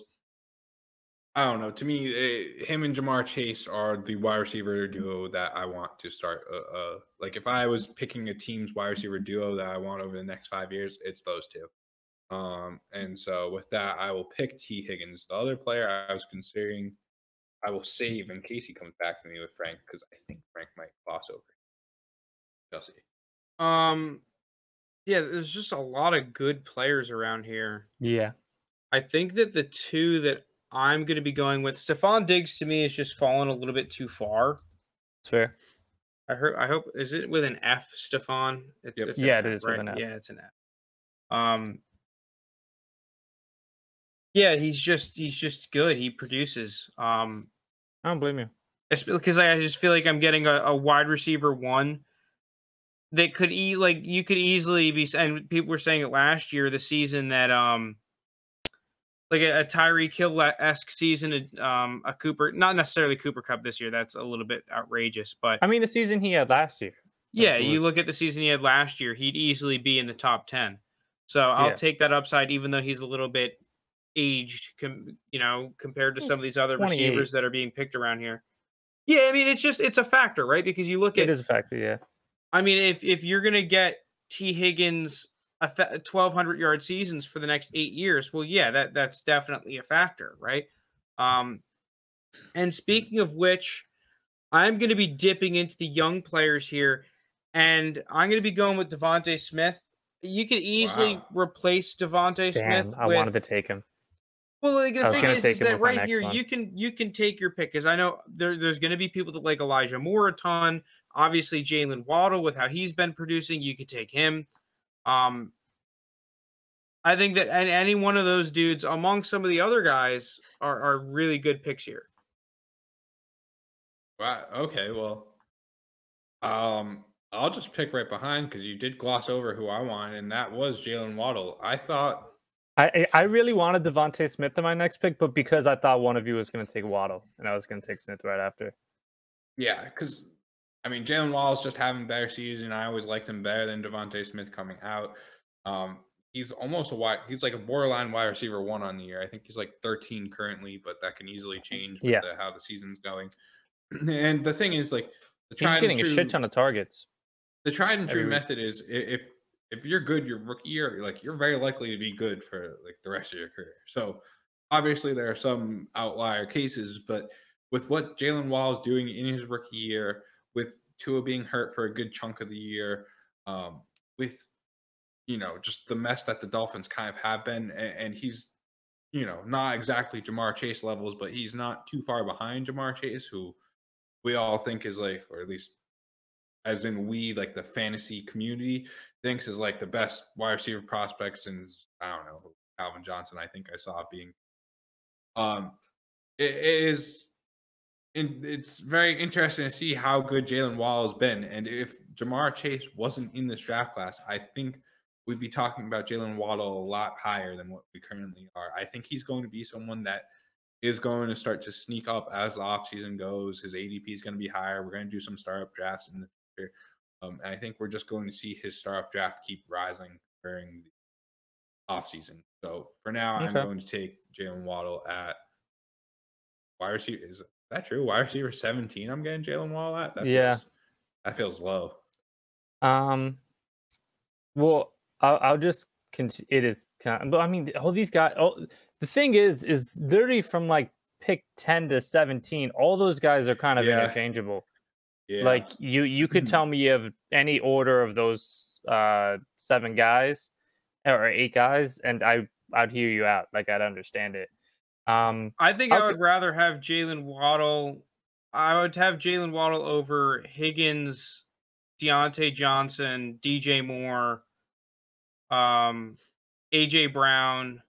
I don't know. To me, it, eh, him and Ja'Marr Chase are the wide receiver duo that I want to start. Uh, uh, like if I was picking a team's wide receiver duo that I want over the next five years, it's those two. Um, and so with that, I will pick Tee Higgins. The other player I was considering, I will save in case he comes back to me with Frank because I think Frank might gloss over. Chelsea. Um, yeah, there's just a lot of good players around here. Yeah, I think that the two that I'm going to be going with Stefon Diggs. To me, is just fallen a little bit too far. It's fair. I heard. I hope is it with an F, Stefon? It's, yep. it's yeah, it is right? with an F. Yeah, it's an F. Um. Yeah, he's just he's just good. He produces. Um, I don't blame you. Especially because I just feel like I'm getting a, a wide receiver one that could e like you could easily be and people were saying it last year, the season that um like a, a Tyreek Hill esque season, um, a Cooper, not necessarily Cooper Kupp this year. That's a little bit outrageous, but I mean the season he had last year. Yeah, was... you look at the season he had last year, he'd easily be in the top ten. So I'll yeah. take that upside, even though he's a little bit aged, com- you know, compared to he's some of these other receivers that are being picked around here. Yeah, I mean it's just it's a factor, right? Because you look at it is a factor, yeah. I mean, if if you're gonna get Tee Higgins a th- 1200 yard seasons for the next eight years well yeah that that's definitely a factor right um and speaking of which i'm going to be dipping into the young players here and i'm going to be going with devonta smith you could easily wow. replace devonta smith i with, wanted to take him well the thing is, is that right here one. you can you can take your pick because i know there, there's going to be people that like elijah moore a ton obviously Jalen waddle with how he's been producing you could take him um, I think that any one of those dudes among some of the other guys are, are really good picks here. Wow. Okay. Well, um, I'll just pick right behind because you did gloss over who I want, and that was Jaylen Waddle. I thought. I I really wanted DeVonta Smith in my next pick, but because I thought one of you was going to take Waddle, and I was going to take Smith right after. Yeah, because I mean, Jaylen Waddle's just having a better season. I always liked him better than DeVonta Smith coming out. Um, he's almost a wide. He's like a borderline wide receiver one on the year. I think he's like 13 currently, but that can easily change with yeah. the, how the season's going. And the thing is, like, the he's getting true, a shit ton of targets. The tried and true method is if if you're good your rookie year, like you're very likely to be good for like the rest of your career. So obviously there are some outlier cases, but with what Jaylen Waddle is doing in his rookie year, with Tua being hurt for a good chunk of the year, um, with you know just the mess that the Dolphins kind of have been, and, and he's you know not exactly Ja'Marr Chase levels, but he's not too far behind Ja'Marr Chase, who we all think is like, or at least as in we like the fantasy community thinks is like the best wide receiver prospects since I don't know Calvin Johnson I think I saw being um it is and it's very interesting to see how good Jaylen Waddle has been and if Ja'Marr Chase wasn't in this draft class I think we'd be talking about Jaylen Waddle a lot higher than what we currently are. I think he's going to be someone that is going to start to sneak up as the offseason goes. His ADP is going to be higher. We're going to do some startup drafts in the future. Um, and I think we're just going to see his startup draft keep rising during the offseason. So for now, okay. I'm going to take Jaylen Waddle at wide receiver. Is that true? Wide receiver 17, I'm getting Jaylen Waddle at? That yeah. Feels, that feels low. Um, well, I'll, I'll just it is kind of, but I mean, all these guys. Oh, the thing is, is literally from like pick ten to seventeen, all those guys are kind of yeah. interchangeable. Yeah. Like you, you could mm-hmm. tell me you have any order of those uh seven guys or eight guys, and I, I'd hear you out. Like I'd understand it. Um, I think I would rather have Jaylen Waddle. I would have Jaylen Waddle over Higgins, Diontae Johnson, DJ Moore, um, AJ Brown.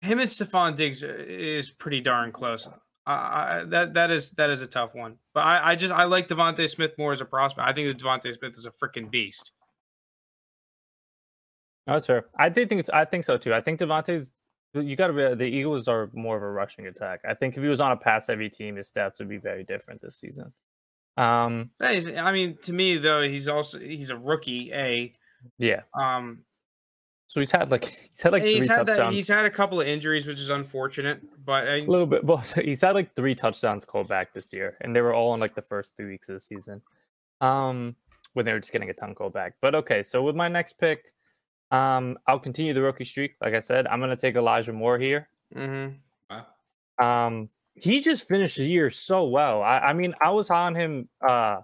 Him and Stefon Diggs uh, is pretty darn close. Uh, that that is that is a tough one, but I, I just I like DeVonta Smith more as a prospect. I think that DeVonta Smith is a freaking beast. That's fair. I think it's. I think so too. I think DeVonta's. You got to. The Eagles are more of a rushing attack. I think if he was on a pass heavy team, his stats would be very different this season. Um, I mean, to me though, he's also he's a rookie. A yeah. Um, so he's had like he's had like he's had touchdowns. That, he's had a couple of injuries, which is unfortunate. But I, a little bit. Well, he's had like three touchdowns called back this year, and they were all in like the first three weeks of the season. Um, when they were just getting a ton called back. But okay, so with my next pick, um, I'll continue the rookie streak. Like I said, I'm going to take Elijah Moore here. Mm-hmm. Wow. Um, he just finished the year so well. I, I mean, I was on him uh,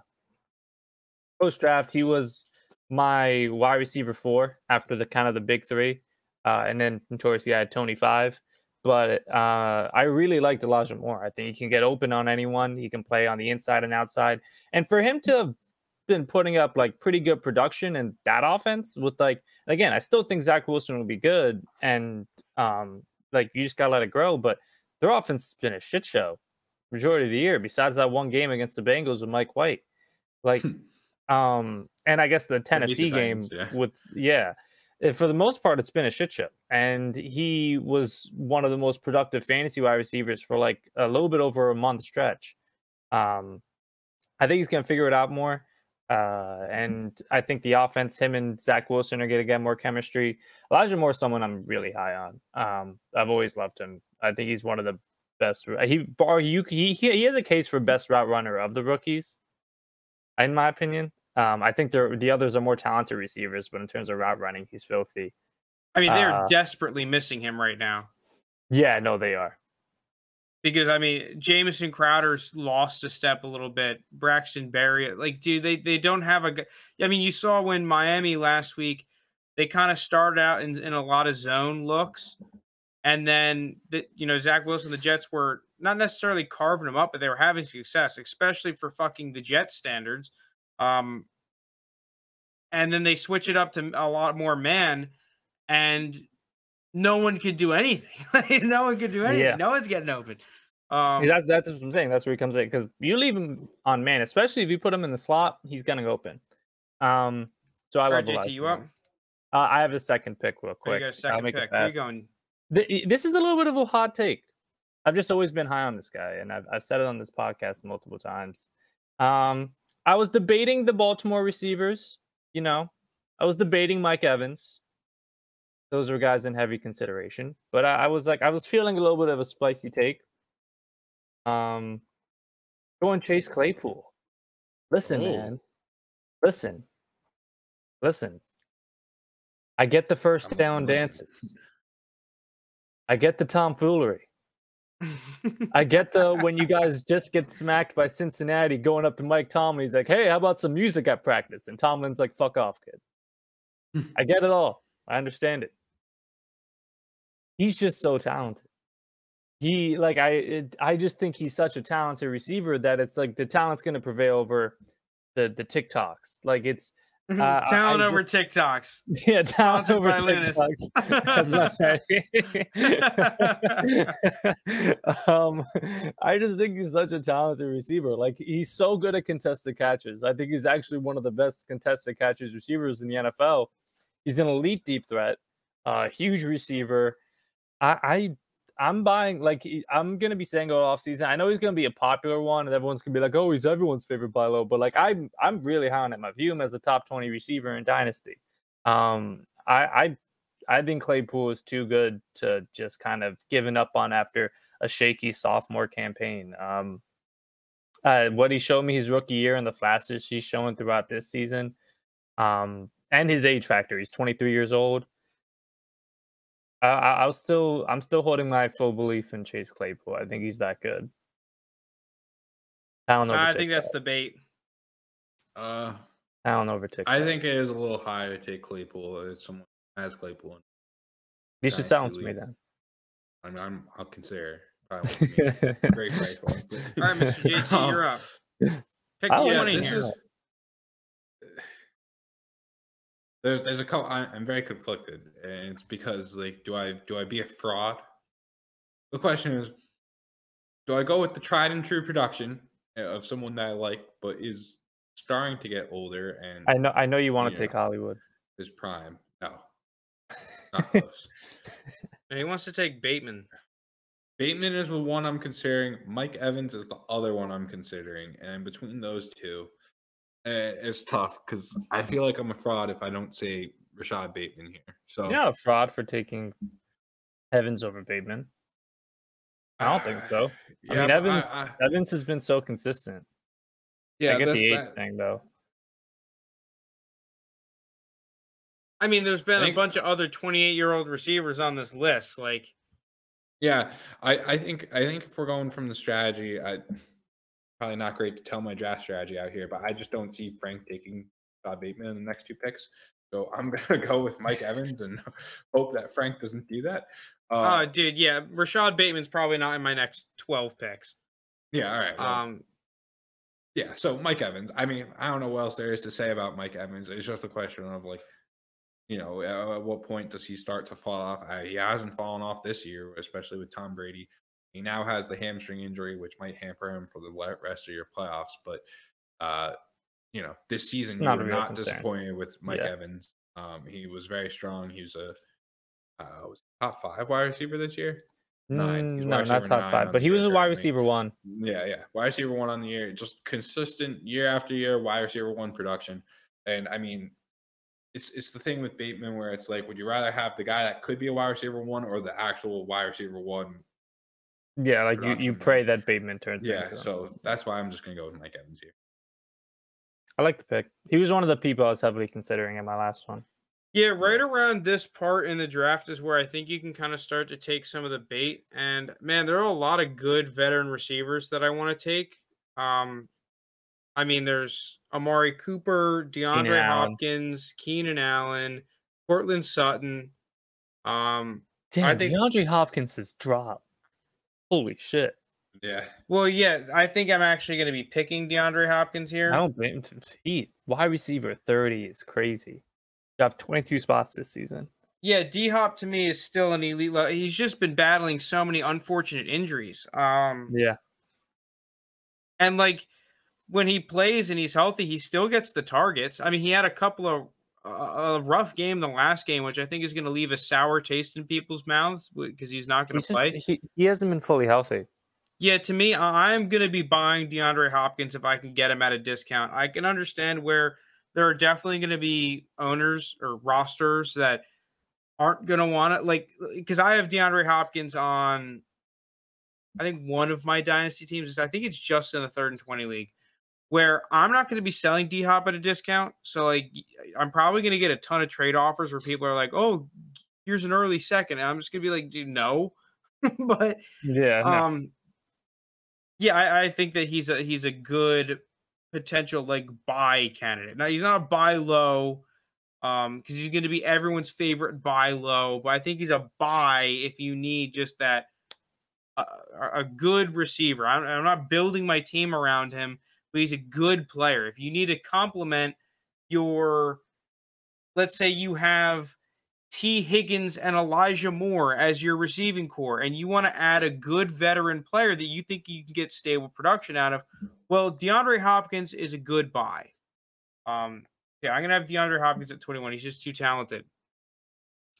post draft. He was my wide receiver four after the kind of the big three, uh, and then notoriously I had Toney five. But uh, I really liked Elijah Moore. I think he can get open on anyone. He can play on the inside and outside. And for him to have been putting up like pretty good production in that offense with like again, I still think Zach Wilson will be good and um like you just gotta let it grow, but their offense has been a shit show majority of the year, besides that one game against the Bengals with Mike White. Like um and I guess the Tennessee the Titans, game yeah. with yeah. For the most part, it's been a shit show. And he was one of the most productive fantasy wide receivers for like a little bit over a month stretch. Um, I think he's to figure it out more. Uh, and I think the offense, him and Zach Wilson are going to get more chemistry. Elijah Moore, someone I'm really high on. Um, I've always loved him. I think he's one of the best. He bar he he he has a case for best route runner of the rookies, in my opinion. Um, I think the others are more talented receivers, but in terms of route running, he's filthy. I mean, they're uh, desperately missing him right now. Yeah, no, they are because I mean Jamison Crowder's lost a step a little bit. Braxton Berrios, like, dude, they they don't have a. I mean, you saw when Miami last week, they kind of started out in, in a lot of zone looks, and then the, you know Zach Wilson, the Jets were not necessarily carving them up, but they were having success, especially for fucking the Jet standards. Um, and then they switch it up to a lot more man, and no one could do anything. no one could do anything. Yeah. No one's getting open. Um, that, that's what I'm saying. That's where he comes in because you leave him on man, especially if you put him in the slot, he's gonna go open. Um, so I love JT, you up? Uh, I have a second pick real quick. You second pick. Where you going? This is a little bit of a hot take. I've just always been high on this guy, and I've, I've said it on this podcast multiple times. Um, I was debating the Baltimore receivers. You know, I was debating Mike Evans those were guys in heavy consideration. But I, I, was like, I was feeling a little bit of a spicy take. Um, go and Chase Claypool. Listen, Ooh. man. Listen. Listen. I get the first down dances. I get the tomfoolery. I get the when you guys just get smacked by Cincinnati going up to Mike Tomlin. He's like, hey, how about some music at practice? And Tomlin's like, fuck off, kid. I get it all. I understand it he's just so talented. He like I it, I just think he's such a talented receiver that it's like the talent's going to prevail over the the TikToks. Like it's mm-hmm. uh, talent I, over TikToks. Yeah, talent Sponsored over TikToks. um, I just think he's such a talented receiver. Like he's so good at contested catches. I think he's actually one of the best contested catches receivers in the NFL. He's an elite deep threat, uh, huge receiver. I, I I'm buying like I'm gonna be saying all off season. I know he's gonna be a popular one, and everyone's gonna be like, "Oh, he's everyone's favorite by low." But like I'm I'm really high on him. I view him as a top twenty receiver in dynasty. Um, I I I think Claypool is too good to just kind of giving up on after a shaky sophomore campaign. Um, uh, what he showed me his rookie year and the flashes he's showing throughout this season, Um, and his age factor. He's 23 years old. I, I, will still, I'm still holding my full belief in Chase Claypool. I think he's that good. I don't know. I think that's the bait. Uh, I don't overtake. I think it is a little high to take Claypool as someone has Claypool. You should sell him to me then. I mean, I'm, I'll consider. Great price. All right, Mr. JT, you're up. Pick yeah, this here. Is, there's there's a couple. I, I'm very conflicted, and it's because like, do I do I be a fraud? The question is, do I go with the tried and true production of someone that I like, but is starting to get older and I know I know you want to take know, Hollywood. His prime. No. not close. he wants to take Bateman. Bateman is the one I'm considering. Mike Evans is the other one I'm considering. And between those two, uh, Eh, it's tough because I feel like I'm a fraud if I don't say Rashod Bateman here. So you're not a fraud for taking Evans over Bateman. I don't think so. Yeah, I mean, Evans I, I, Evans has been so consistent. Yeah, I get the age that. thing though. I mean, there's been think, a bunch of other 28 year old receivers on this list. Like, yeah, I, I think I think if we're going from the strategy, I probably not great to tell my draft strategy out here, but I just don't see Frank taking Todd Bateman in the next two picks. So I'm gonna go with Mike Evans and hope that Frank doesn't do that. Oh, uh, dude, yeah, Rashod Bateman's probably not in my next 12 picks. Yeah, all right. Well, um, yeah, so Mike Evans. I mean, I don't know what else there is to say about Mike Evans. It's just a question of like, you know, at what point does he start to fall off? I, he hasn't fallen off this year, especially with Tom Brady. He now has the hamstring injury, which might hamper him for the rest of your playoffs. But, uh, you know, this season not were not concern. disappointed with Mike yeah. Evans. Um, he was very strong. He was a uh, was top five wide receiver this year nine. Mm, no, not top five, but he was a wide receiver one. Yeah, yeah, wide receiver one on the year, just consistent year after year, wide receiver one production. And I mean, it's it's the thing with Bateman where it's like, would you rather have the guy that could be a wide receiver one or the actual wide receiver one? Yeah, like you, you pray that Bateman turns. Yeah, so that's why I'm just gonna go with Mike Evans here. I like the pick. He was one of the people I was heavily considering in my last one. Yeah, right around this part in the draft is where I think you can kind of start to take some of the bait. And man, there are a lot of good veteran receivers that I want to take. Um, I mean, there's Amari Cooper, DeAndre Keenan Hopkins, Allen. Keenan Allen, Courtland Sutton. Um, Damn, think, DeAndre Hopkins has dropped. Holy shit. Yeah. Well, yeah, I think I'm actually going to be picking DeAndre Hopkins here. I don't blame he wide receiver 30 is crazy. Dropped 22 spots this season. Yeah, D Hop to me is still an elite. Level. He's just been battling so many unfortunate injuries. Um, yeah, and like when he plays and he's healthy, he still gets the targets. I mean, he had a couple of a rough game the last game, which I think is going to leave a sour taste in people's mouths because he's not going to play. He, he hasn't been fully healthy. Yeah, to me, I'm going to be buying DeAndre Hopkins if I can get him at a discount. I can understand where there are definitely going to be owners or rosters that aren't going to want it. Like, because I have DeAndre Hopkins on, I think one of my dynasty teams. I think it's just in the third and 20 league where I'm not going to be selling D Hop at a discount. So, like, I'm probably going to get a ton of trade offers where people are like, oh, here's an early second. And I'm just going to be like, dude, no. but, yeah. Um, no. yeah, I, I think that he's a he's a good potential like buy candidate. Now he's not a buy low um because he's going to be everyone's favorite buy low, but I think he's a buy if you need just that uh, a good receiver. I'm, I'm not building my team around him, but he's a good player. If you need to complement your let's say you have Tee Higgins and Elijah Moore as your receiving core, and you want to add a good veteran player that you think you can get stable production out of, well, DeAndre Hopkins is a good buy. Um, yeah, I'm gonna have DeAndre Hopkins at 21. He's just too talented.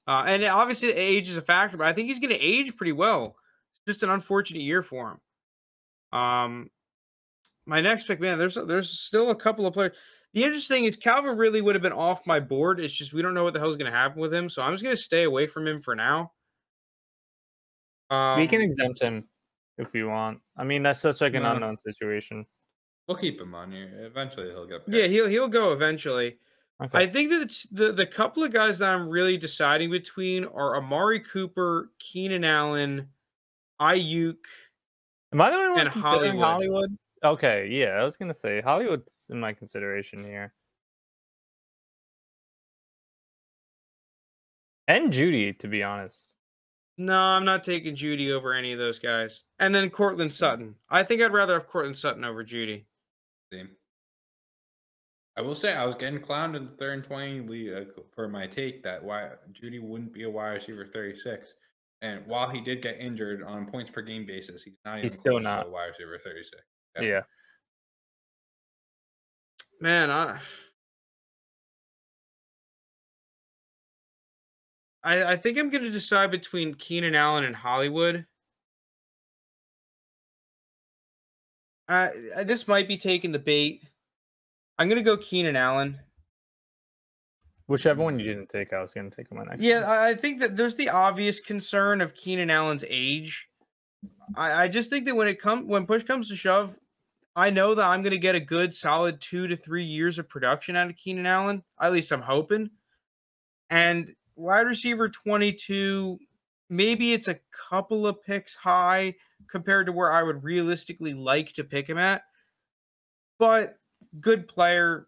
Uh, and obviously, age is a factor, but I think he's gonna age pretty well. It's just an unfortunate year for him. Um, my next pick, man, there's there's still a couple of players. The interesting thing is Calvin really would have been off my board. It's just we don't know what the hell is going to happen with him, so I'm just going to stay away from him for now. Um, we can um exempt him if we want. I mean, that's such like an unknown situation. We'll keep him on here. Eventually, he'll get. Picked. Yeah, he'll he'll go eventually. Okay. I think that it's the the couple of guys that I'm really deciding between are Amari Cooper, Keenan Allen, Aiyuk. Am I the only one considering Hollywood? Hollywood? Okay, yeah, I was gonna say Hollywood's in my consideration here. And Jeudy, to be honest. No, I'm not taking Jeudy over any of those guys. And then Courtland Sutton. I think I'd rather have Courtland Sutton over Jeudy. Same. I will say I was getting clowned in the third and twenty uh, for my take that why Jeudy wouldn't be a wide receiver thirty six. And while he did get injured on points per game basis, he's not he's still not a wide receiver thirty six. Yeah. Man, I, I I think I'm gonna decide between Keenan Allen and Hollywood. Uh, this might be taking the bait. I'm gonna go Keenan Allen. Whichever one you didn't take, I was gonna take him on next. Yeah, one. I think that there's the obvious concern of Keenan Allen's age. I, I just think that when it comes when push comes to shove, I know that I'm gonna get a good solid two to three years of production out of Keenan Allen. At least I'm hoping. And wide receiver 22, maybe it's a couple of picks high compared to where I would realistically like to pick him at. But good player,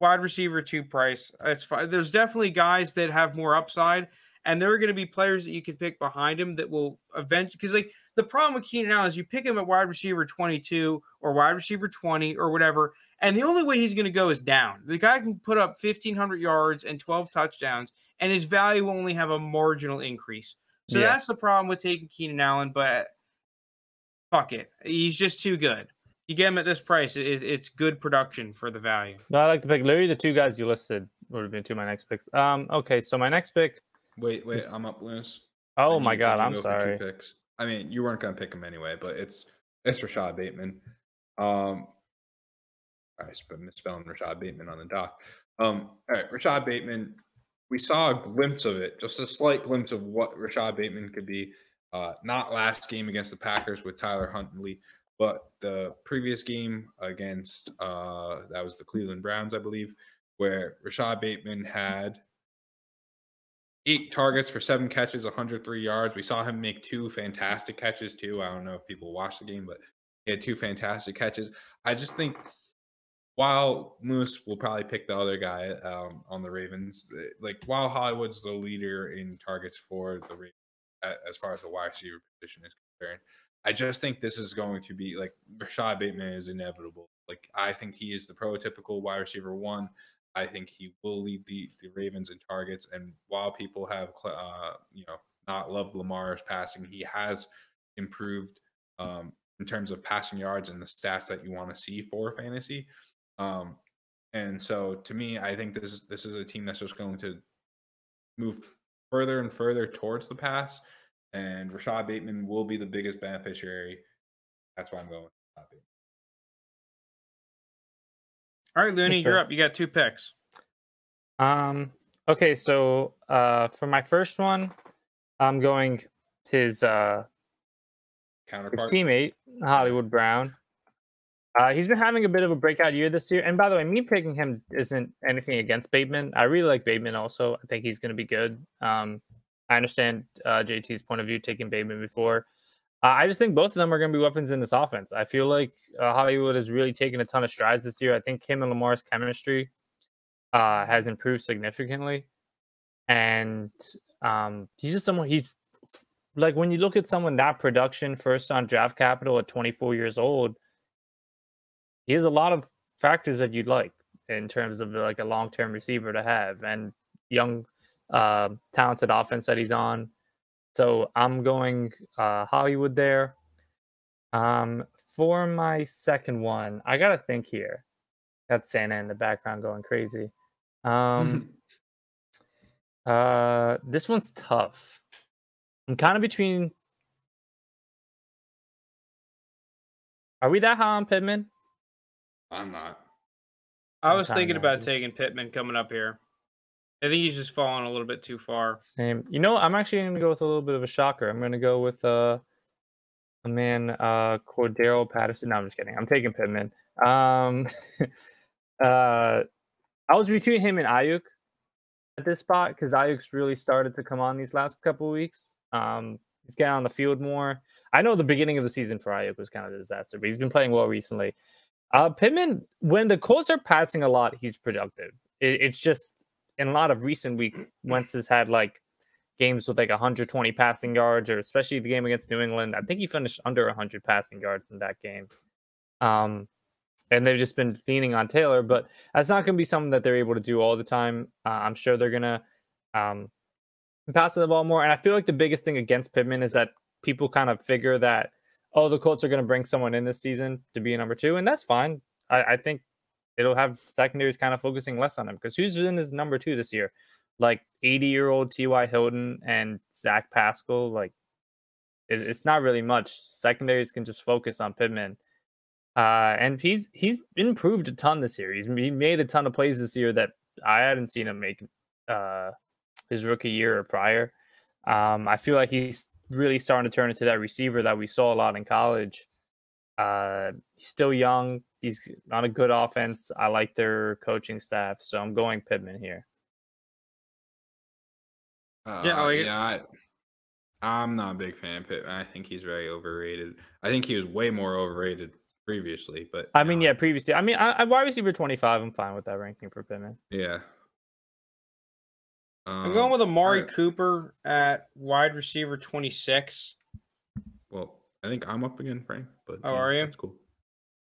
wide receiver two price. It's fine. There's definitely guys that have more upside, and there are going to be players that you can pick behind him that will eventually. Because like the problem with Keenan Allen is you pick him at wide receiver 22 or wide receiver 20 or whatever, and the only way he's going to go is down. The guy can put up 1,500 yards and 12 touchdowns, and his value will only have a marginal increase. So yeah. that's the problem with taking Keenan Allen, but fuck it. He's just too good you get him at this price, it, it's good production for the value. No, I like to pick Louis, the two guys you listed would have been two of my next picks. Um, okay, so my next pick. Wait, wait, is... I'm up, Lewis. Oh my god, I'm sorry. Picks. I mean, you weren't gonna pick him anyway, but it's it's Rashod Bateman. Um, I misspelling Rashod Bateman on the doc. Um, all right, Rashod Bateman. We saw a glimpse of it, just a slight glimpse of what Rashod Bateman could be. Uh, not last game against the Packers with Tyler Huntley, but the previous game against uh, that was the Cleveland Browns, I believe, where Rashod Bateman had eight targets for seven catches, 103 yards. We saw him make two fantastic catches too. I don't know if people watched the game, but he had two fantastic catches. I just think while Moose will probably pick the other guy um, on the Ravens, eh, like while Hollywood's the leader in targets for the Ravens as far as the wide receiver position is concerned, I just think this is going to be like Rashod Bateman is inevitable. Like I think he is the prototypical wide receiver one. I think he will lead the the Ravens in targets. And while people have uh, you know not loved Lamar's passing, he has improved um, in terms of passing yards and the stats that you want to see for fantasy. Um, and so to me, I think this is this is a team that's just going to move further and further towards the pass and Rashod Bateman will be the biggest beneficiary. That's why I'm going. All right, Looney, you're up. You got two picks. Um. Okay, so uh, for my first one, I'm going his uh, counterpart, his teammate Hollywood Brown. Uh, he's been having a bit of a breakout year this year. And by the way, me picking him isn't anything against Bateman. I really like Bateman also. I think he's going to be good. Um, I understand uh, JT's point of view taking Bateman before. Uh, I just think both of them are going to be weapons in this offense. I feel like uh, Hollywood has really taken a ton of strides this year. I think him and Lamar's chemistry uh, has improved significantly, and um, he's just someone. He's like when you look at someone that production first on draft capital at 24 years old, he has a lot of factors that you'd like in terms of like a long term receiver to have and young uh, talented offense that he's on. So I'm going uh, Hollywood there. Um, for my second one, I gotta think here. Got Santa in the background going crazy. Um, uh, this one's tough. I'm kind of between. Are we that high on Pittman? I'm not. I was thinking about taking Pittman coming up here. I think he's just fallen a little bit too far. Same. You know, I'm actually going to go with a little bit of a shocker. I'm going to go with uh, a man, uh, Cordarrelle Patterson. No, I'm just kidding. I'm taking Pittman. Um, uh, I was between him and Aiyuk at this spot because Aiyuk's really started to come on these last couple weeks. Um, he's getting on the field more. I know the beginning of the season for Aiyuk was kind of a disaster, but he's been playing well recently. Uh, Pittman, when the Colts are passing a lot, he's productive. It, it's just in a lot of recent weeks, Wentz has had like games with like 120 passing yards, or especially the game against New England. I think he finished under 100 passing yards in that game. Um, and they've just been leaning on Taylor, but that's not going to be something that they're able to do all the time. Uh, I'm sure they're going to um, pass the ball more. And I feel like the biggest thing against Pittman is that people kind of figure that, oh, the Colts are going to bring someone in this season to be a number two, and that's fine. I, I think it'll have secondaries kind of focusing less on him because who's in his number two this year? Like 80 year old T.Y. Hilton and Zach Pascal. Like, it, it's not really much. Secondaries can just focus on Pittman. Uh, and he's he's improved a ton this year. He's he made a ton of plays this year that I hadn't seen him make uh, his rookie year or prior. Um, I feel like he's really starting to turn into that receiver that we saw a lot in college. Uh, he's still young. He's on a good offense. I like their coaching staff, so I'm going Pittman here. Uh, yeah, I like yeah. I, am not a big fan of Pittman. I think he's very overrated. I think he was way more overrated previously, but I mean, yeah, previously. I mean, I, I wide receiver 25. I'm fine with that ranking for Pittman. Yeah, um, I'm going with Amari right. Cooper at wide receiver 26. Well, I think I'm up again, Frank. But oh, yeah, are you? That's cool.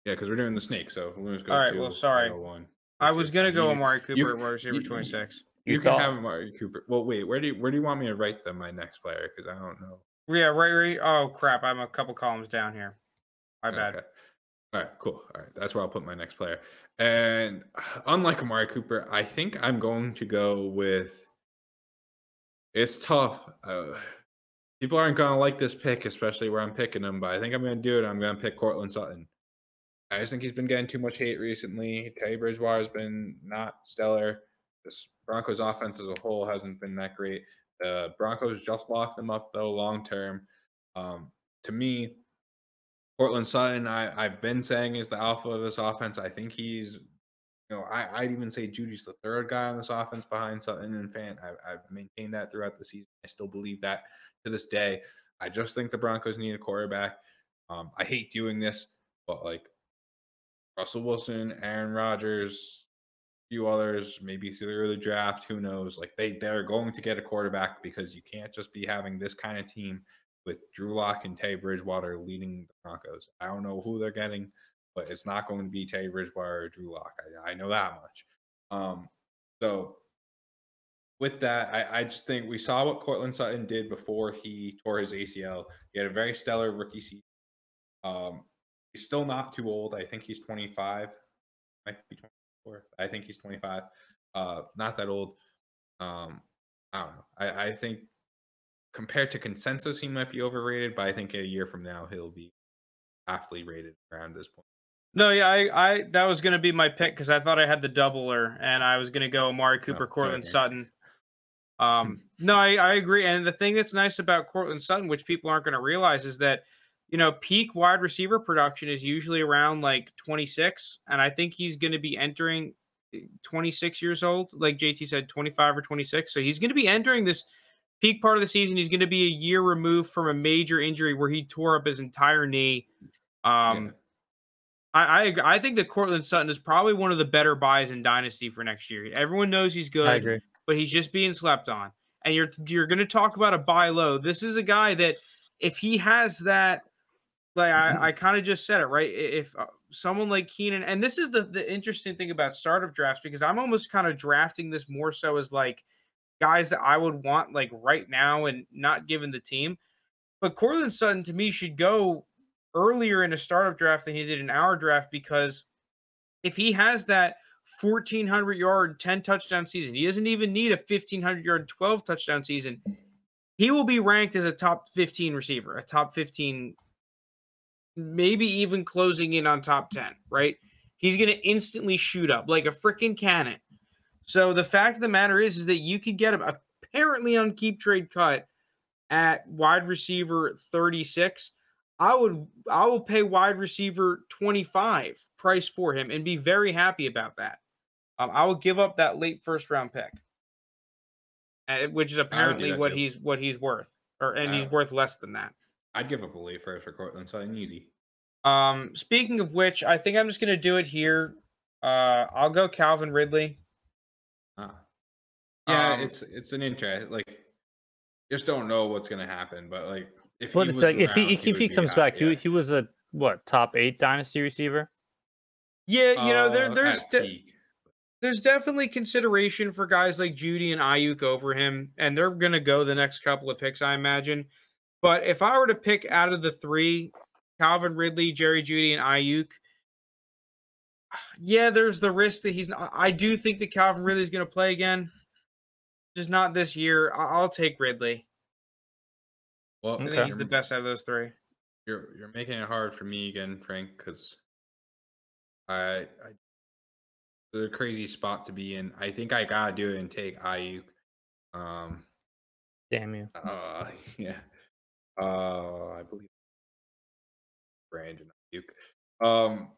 Yeah, because we're doing the snake. So Lunas goes All right. Two, well, sorry. One. I was gonna go Amari Cooper you, at wide receiver you, 26. You, you can have Amari Cooper. Well, wait. Where do you, where do you want me to write them? My next player, because I don't know. Yeah, right, right. Oh crap! I'm a couple columns down here. My bad. Okay. All right, cool. All right, that's where I'll put my next player. And unlike Amari Cooper, I think I'm going to go with it's tough. Uh, people aren't going to like this pick, especially where I'm picking him, but I think I'm going to do it. I'm going to pick Courtland Sutton. I just think he's been getting too much hate recently. Teddy Bridgewater's been not stellar. This Broncos offense as a whole hasn't been that great. The Broncos just locked them up, though, long term. Um, to me, Courtland Sutton, I, I've been saying is the alpha of this offense. I think he's you know, I, I'd even say Jeudy's the third guy on this offense behind Sutton and Fant. I, I've maintained that throughout the season. I still believe that to this day. I just think the Broncos need a quarterback. Um, I hate doing this, but like Russell Wilson, Aaron Rodgers, a few others, maybe through the draft, who knows? Like they they're going to get a quarterback because you can't just be having this kind of team with Drew Lock and Tay Bridgewater leading the Broncos. I don't know who they're getting but it's not going to be Tay Bridgewater or Drew Lock. I, I know that much. Um, so with that, I, I, just think we saw what Courtland Sutton did before he tore his ACL. He had a very stellar rookie season. Um, he's still not too old. I think he's 25. Might be 24. I think he's 25. Uh, not that old. Um, I don't know. I, I think compared to consensus, he might be overrated, but I think a year from now he'll be aptly rated around this point. No, yeah, I, I that was gonna be my pick because I thought I had the doubler and I was gonna go Amari oh, Cooper, oh, Courtland okay. Sutton. Um, no, I, I agree. And the thing that's nice about Courtland Sutton, which people aren't gonna realize, is that you know peak wide receiver production is usually around like 26, and I think he's gonna be entering eh, 26 years old, like JT said, 25 or 26. So he's gonna be entering this peak part of the season. He's gonna be a year removed from a major injury where he tore up his entire knee. Um. Yeah I, I I think that Courtland Sutton is probably one of the better buys in Dynasty for next year. Everyone knows he's good, but he's just being slept on. And you're you're going to talk about a buy low. This is a guy that if he has that, like I, I kind of just said it right. If uh, someone like Keenan, and this is the the interesting thing about startup drafts because I'm almost kind of drafting this more so as like guys that I would want like right now and not given the team. But Courtland Sutton to me should go earlier in a startup draft than he did in our draft because if he has that 1400 yard 10 touchdown season. He doesn't even need a 1500 yard 12 touchdown season. He will be ranked as a top 15 receiver a top 15 maybe even closing in on top 10 right? He's going to instantly shoot up like a freaking cannon. So the fact of the matter is is that you could get him apparently on keep trade cut at wide receiver 36 I would I will pay wide receiver 25 price for him and be very happy about that. um, I will give up that late first round pick, uh, which is apparently what too. he's what he's worth, or and he's worth less than that. I'd give up a late first for Courtland Sutton, easy. Um, speaking of which, I think I'm just gonna do it here. Uh, I'll go Calvin Ridley. Ah. Yeah, um, it's it's an interest. Like, just don't know what's gonna happen, but like, if but it's like if he if he, comes back, yeah. he he was a what top eight dynasty receiver. Yeah, you know there uh, there's de- there's definitely consideration for guys like Jeudy and Aiyuk over him, and they're gonna go the next couple of picks, I imagine. But if I were to pick out of the three, Calvin Ridley, Jerry Jeudy, and Aiyuk, yeah, there's the risk that he's not. I do think that Calvin Ridley is going to play again, just not this year. I'll take Ridley. Well, I think he's the best out of those three. You're you're making it hard for me again, Frank, because I, I the crazy spot to be in. I think I gotta do it and take Aiyuk. Um, damn you. Uh, yeah. Uh, I believe Brandon Aiyuk. Um,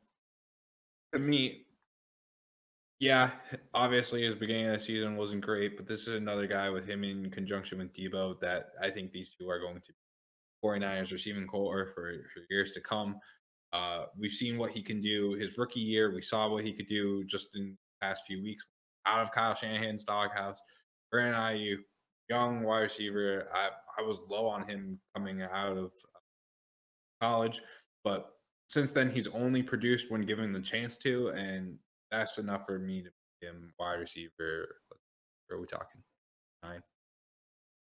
to me, yeah, obviously his beginning of the season wasn't great, but this is another guy with him in conjunction with Deebo that I think these two are going to 49ers receiving core for, for years to come. Uh, we've seen what he can do his rookie year. We saw what he could do just in the past few weeks out of Kyle Shanahan's doghouse. Brandon Aiyuk, young wide receiver. I, I was low on him coming out of college, but since then he's only produced when given the chance to, and that's enough for me to make him wide receiver. What are we talking? Nine.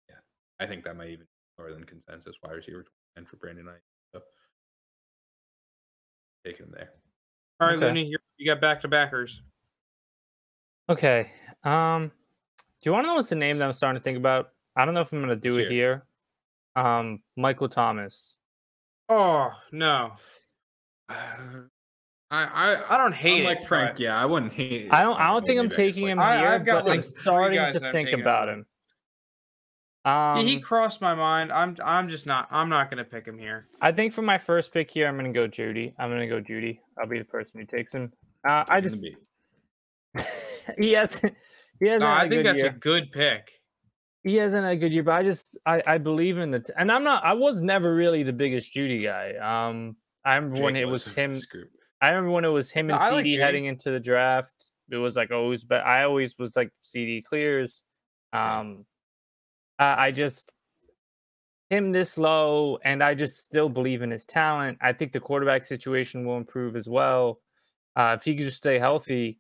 Yeah, I think that might even be more than consensus wide receiver and for Brandon Knight. So take him there. All right, okay. Looney, you got back to backers. Okay. Um, do you want to know what's the name that I'm starting to think about? I don't know if I'm going to do it here. Um, Michael Thomas. Oh no. I I I don't hate I'm like Frank. Yeah, I wouldn't hate. I don't. I don't think I'm taking him I, here, but like I'm starting to think about him. Um, yeah, he crossed my mind. I'm I'm just not. I'm not going to pick him here. I think for my first pick here, I'm going to go Jeudy. I'm going to go Jeudy. I'll be the person who takes him. Uh, I just he has he has. No, I think that's year. a good pick. He hasn't a good year, but I just I I believe in the t- and I'm not. I was never really the biggest Jeudy guy. Um, I remember Jake when it was, was him. I remember when it was him and no, CeeDee like heading into the draft. It was like always, but I always was like CeeDee clears. Um, I, I just him this low, and I just still believe in his talent. I think the quarterback situation will improve as well uh, if he could just stay healthy.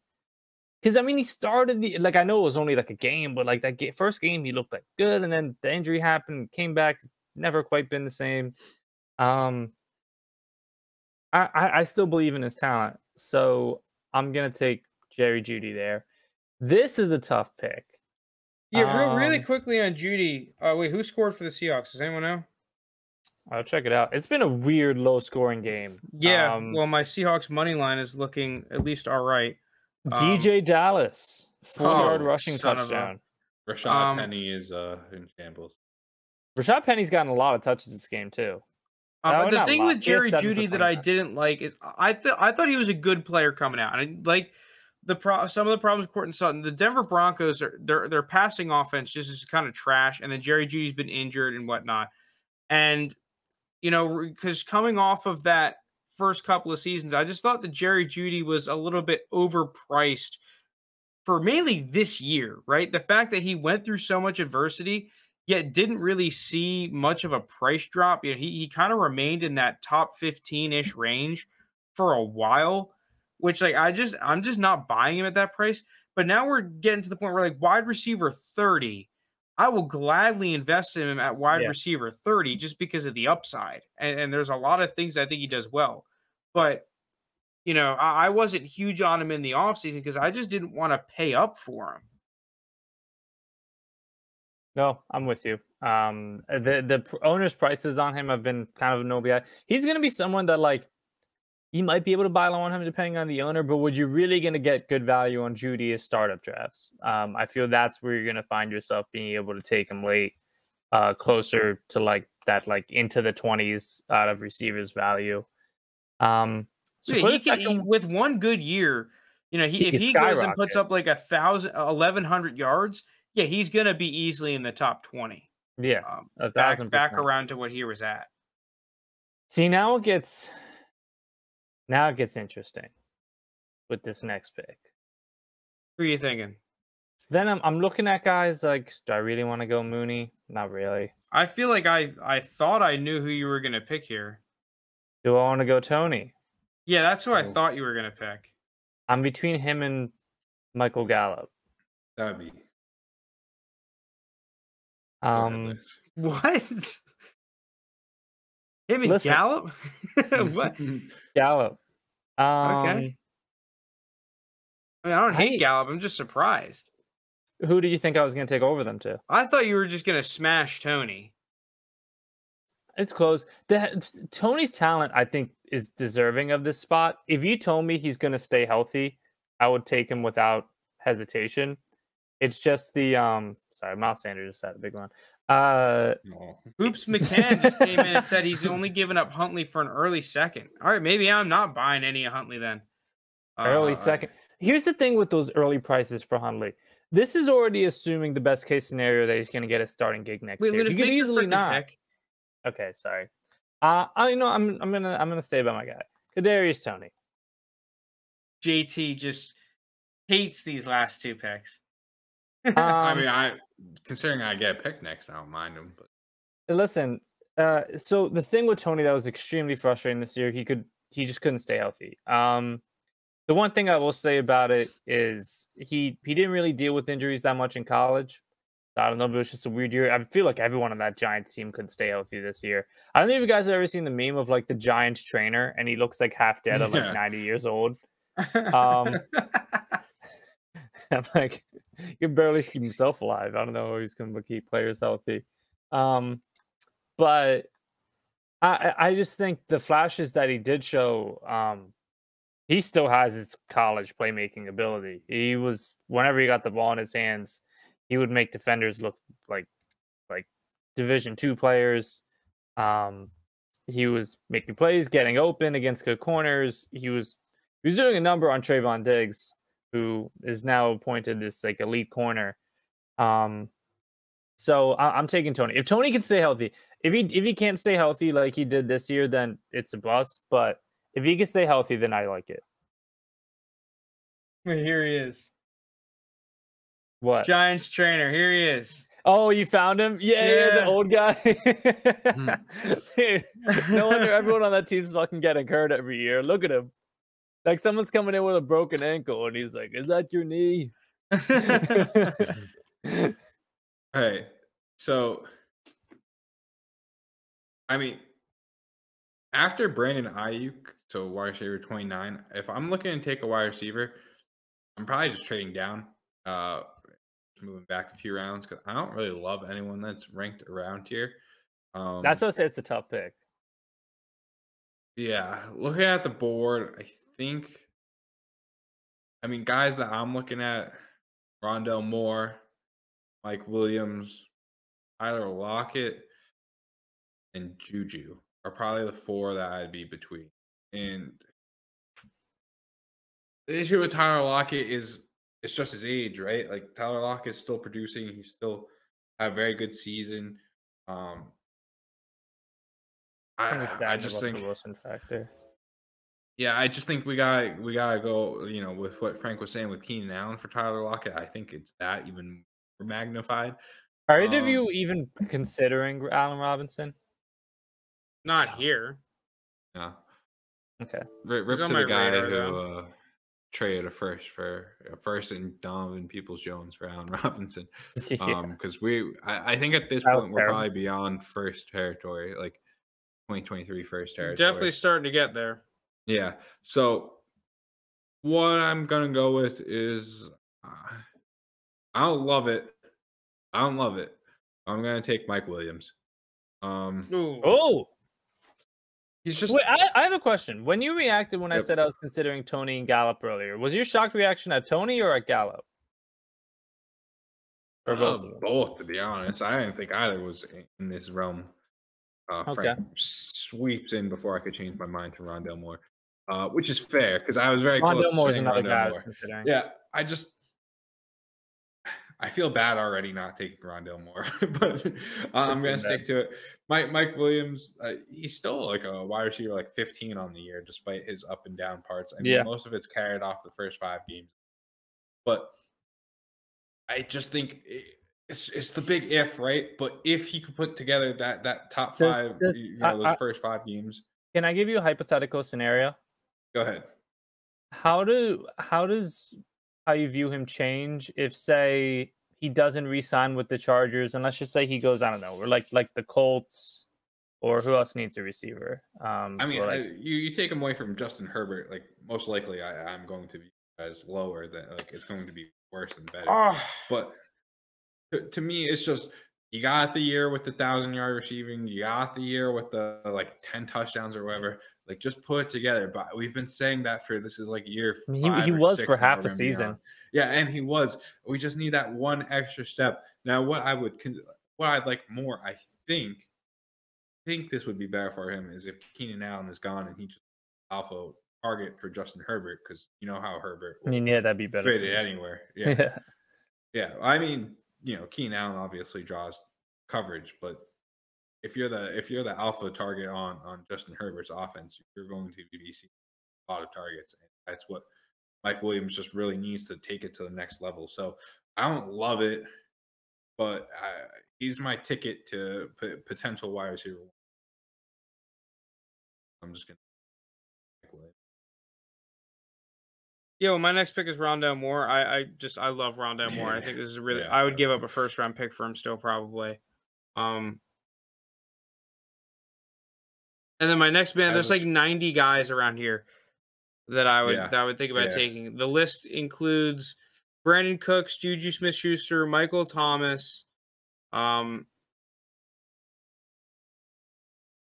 Because I mean, he started the like I know it was only like a game, but like that game, first game he looked like good, and then the injury happened, came back, never quite been the same. Um, I, I, still believe in his talent. So I'm gonna take Jerry Jeudy there. This is a tough pick. Yeah, um, really quickly on Jeudy. Uh, wait, who scored for the Seahawks? Does anyone know? I'll check it out. It's been a weird low scoring game. Yeah. Um, well, my Seahawks money line is looking at least all right. Um, DeeJay Dallas, four oh, yard rushing touchdown. Rashaad um, Penny is uh, in shambles. Rashaad Penny's gotten a lot of touches this game too. Um, the thing with Jerry Jeudy that I didn't like is I thought I thought he was a good player coming out. And like the pro- some of the problems with Courtland Sutton, the Denver Broncos are their their passing offense just is kind of trash, and then Jerry Jeudy's been injured and whatnot. And you know, because coming off of that first couple of seasons, I just thought that Jerry Jeudy was a little bit overpriced for mainly this year, right? The fact that he went through so much adversity yet didn't really see much of a price drop. You know, he, he kind of remained in that top 15 ish range for a while, which like I just I'm just not buying him at that price. But now we're getting to the point where like wide receiver 30, I will gladly invest in him at wide yeah. receiver 30 just because of the upside. And, and, there's a lot of things I think he does well. But you know, I, I wasn't huge on him in the offseason because I just didn't want to pay up for him. No, I'm with you. Um, the the owner's prices on him have been kind of no BI. He's gonna be someone that like you might be able to buy low on him depending on the owner, but would you really gonna get good value on Jeudy as startup drafts? Um, I feel that's where you're gonna find yourself being able to take him late, uh, closer to like that, like into the twenties out of receivers value. Um, so yeah, he can, with one good year, You know, he, he if he goes and puts up like a thousand, eleven hundred yards, yeah, he's gonna be easily in the top twenty. Yeah, um, a back back around to what he was at. See, now it gets now it gets interesting with this next pick. Who are you thinking? So then I'm I'm looking at guys like, do I really want to go Mooney? Not really. I feel like I I thought I knew who you were gonna pick here. Do I want to go Toney? Yeah, that's who I thought you were gonna pick. I'm between him and Michael Gallup. That'd be. Um, what? Him and Listen, Gallup? what? Gallup. Um, okay. I, mean, I don't hate I, Gallup. I'm just surprised. Who do you think I was going to take over them to? I thought you were just going to smash Toney. It's close. The, Toney's talent, I think, is deserving of this spot. If you told me he's going to stay healthy, I would take him without hesitation. It's just the um. Sorry, Miles Sanders just had a big one. Uh, Oops, McCann just came in and said he's only giving up Huntley for an early second. All right, maybe I'm not buying any of Huntley then. Early uh, second. Here's the thing with those early prices for Huntley. This is already assuming the best case scenario that he's going to get a starting gig next wait, year. You could easily not. Pick. Okay, sorry. Uh, I know I'm I'm gonna I'm gonna stay by my guy. Kadarius Toney. JT just hates these last two picks. um, I mean, I considering I get a pick next, I don't mind him. But listen, uh, so the thing with Toney that was extremely frustrating this year, he could he just couldn't stay healthy. Um, the one thing I will say about it is he he didn't really deal with injuries that much in college. I don't know if it was just a weird year. I feel like everyone on that Giants team could stay healthy this year. I don't know if you guys have ever seen the meme of like the Giants trainer and he looks like half dead at like 90 years old. Um, I'm like, can barely keep himself alive. I don't know how he's going to keep players healthy. Um, but I, I just think the flashes that he did show, um, he still has his college playmaking ability. He was whenever he got the ball in his hands, he would make defenders look like like Division two players. Um, he was making plays, getting open against good corners. He was he was doing a number on Trevon Diggs, who is now appointed this like elite corner. Um, so I, am taking Toney. If Toney can stay healthy, if he if he can't stay healthy like he did this year, then it's a bust. But if he can stay healthy, then I like it. Here he is. What? Giants trainer. Here he is. Oh, you found him? Yeah, yeah. the old guy. Dude, no wonder everyone on that team's fucking getting hurt every year. Look at him. Like someone's coming in with a broken ankle, and he's like, "Is that your knee?" hey, so I mean, after Brandon Aiyuk, so wide receiver twenty nine. If I'm looking to take a wide receiver, I'm probably just trading down. Uh, moving back a few rounds because I don't really love anyone that's ranked around here. Um, that's what I say it's a tough pick. Yeah, looking at the board, I think. I mean, guys that I'm looking at: Rondale Moore, Mike Williams, Tyler Lockett, and Juju are probably the four that I'd be between. And the issue with Tyler Lockett is it's just his age, right? Like Tyler Lockett is still producing. He's still had a very good season. Um, I, I just think Wilson factor. Yeah, I just think we got we gotta go. You know, with what Frank was saying with Keenan Allen for Tyler Lockett, I think it's that even magnified. Are either um, of you even considering Allen Robinson? Not here. Yeah. Okay. Rip, rip to the guy who uh, traded a first for a first and Donovan Peoples Jones for Allen Robinson. yeah. Um, because we, I, I, think at this that point we're probably beyond first territory, like 2023 first territory. Definitely starting to get there. Yeah. So what I'm gonna go with is, uh, I don't love it. I don't love it. I'm gonna take Mike Williams. Um. Ooh. Oh. He's just. Wait, I, I, have a question. When you reacted when yep. I said I was considering Toney and Gallup earlier, was your shocked reaction at Toney or at Gallup? Or both? Uh, both, to be honest. I didn't think either was in this realm. Uh, okay. Frank sweeps in before I could change my mind to Rondale Moore. Uh, which is fair because I was very Rondale close. Moore is another guy. Yeah, I just I feel bad already not taking Rondale Moore, but uh, I'm gonna stick to it. Mike Mike Williams, uh, he's still like a wide receiver, like 15 on the year, despite his up and down parts. I mean, yeah. most of it's carried off the first five games, but I just think it's it's the big if, right? But if he could put together that that top five, does, you know, those I, first five games. Can I give you a hypothetical scenario? Go ahead. How do how does how you view him change if say he doesn't re-sign with the Chargers and let's just say he goes I don't know or like like the Colts or who else needs a receiver? Um, I mean, like, I, you you take him away from Justin Herbert, like most likely I, I'm going to be as lower than like it's going to be worse than better. Oh. But to, to me, it's just you got the year with the thousand yard receiving, you got the year with the like 10 touchdowns or whatever. Like just put it together. But we've been saying that for this is like year. he, he was for half a season. Yeah, and he was. We just need that one extra step. Now, what I would what I'd like more, I think, think this would be better for him is if Keenan Allen is gone and he just alpha target for Justin Herbert because you know how Herbert. I mean, yeah, that'd be better. Fit it anywhere. Yeah. yeah. yeah. I mean, you know, Keenan Allen obviously draws coverage, but if you're the if you're the alpha target on on Justin Herbert's offense, you're going to be seeing a lot of targets, and that's what Mike Williams just really needs to take it to the next level. So I don't love it, but I, he's my ticket to p- potential wide receiver. I'm just gonna. Yeah, well, my next pick is Rondale Moore. I, I just I love Rondale Moore. I think this is really. Yeah, I would give up a first round pick for him still probably. Um, and then my next band, there's like 90 guys around here that I would yeah. that I would think about yeah. taking. The list includes Brandin Cooks, Juju Smith Schuster, Michael Thomas, um,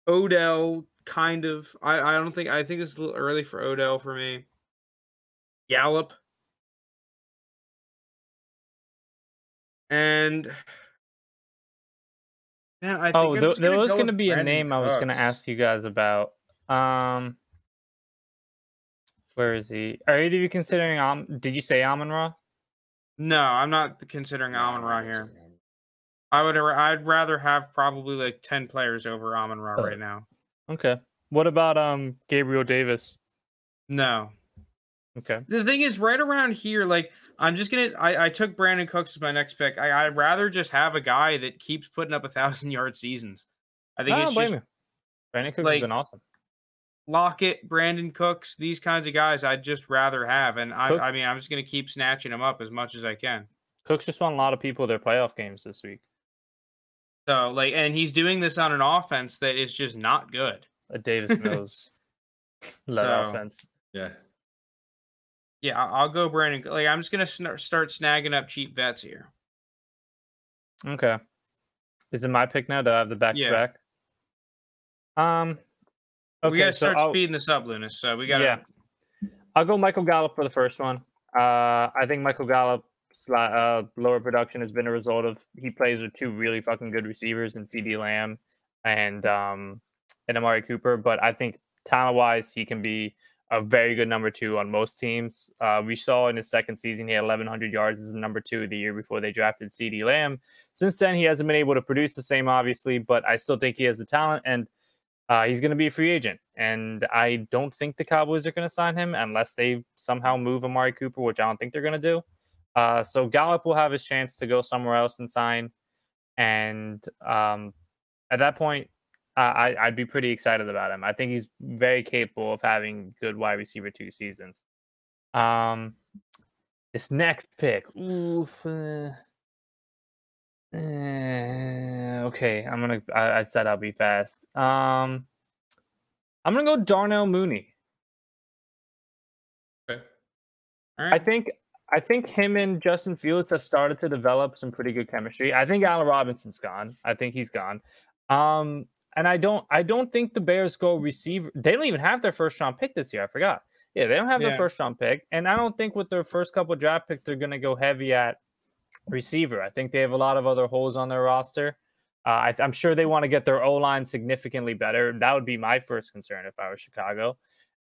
Odell, kind of. I, I don't think I think it's a little early for Odell for me. Gallup. And man, I oh, there, there was going to be a name Cooks. I was going to ask you guys about. Um, where is he? Are either of you considering? Um, did you say Amon Ra? No, I'm not considering Amon Ra here. I would. I'd rather have probably like ten players over Amon Ra right now. Okay. What about um Gabriel Davis? No. Okay. The thing is, right around here, like I'm just gonna. I, I took Brandin Cooks as my next pick. I, I'd rather just have a guy that keeps putting up a thousand yard seasons. I think it's just. Me. Brandin Cooks like, has been awesome. Lockett, Brandin Cooks, these kinds of guys, I'd just rather have, and I, Cook, I mean, I'm just gonna keep snatching them up as much as I can. Cooks just won a lot of people their playoff games this week. So like, and he's doing this on an offense that is just not good. A Davis Mills led so, offense. Yeah. Yeah, I'll go Brandin. Like I'm just gonna start snagging up cheap vets here. Okay. Is it my pick now? Do I have the back to back? Um. Okay, we gotta start so speeding this up, Lunas. So we gotta. Yeah. I'll go Michael Gallup for the first one. Uh, I think Michael Gallup's uh, lower production has been a result of he plays with two really fucking good receivers in CeeDee Lamb and um and Amari Cooper. But I think talent wise, he can be a very good number two on most teams. Uh, we saw in his second season, he had 1,100 yards as number two the year before they drafted CeeDee Lamb. Since then, he hasn't been able to produce the same, obviously, but I still think he has the talent and uh, he's going to be a free agent. And I don't think the Cowboys are going to sign him unless they somehow move Amari Cooper, which I don't think they're going to do. Uh, so Gallup will have his chance to go somewhere else and sign. And um, at that point, I, I'd be pretty excited about him. I think he's very capable of having good wide receiver two seasons. Um, this next pick, oof. Uh, uh, okay, I'm gonna. I, I, said I'll be fast. Um, I'm gonna go Darnell Mooney. Okay. Right. I think I think him and Justin Fields have started to develop some pretty good chemistry. I think Allen Robinson's gone. I think he's gone. Um, and I don't I don't think the Bears go receiver. They don't even have their first round pick this year. I forgot. Yeah, they don't have yeah. their first round pick, and I don't think with their first couple draft picks they're going to go heavy at receiver. I think they have a lot of other holes on their roster. Uh, I, am sure they want to get their O line significantly better. That would be my first concern if I were Chicago.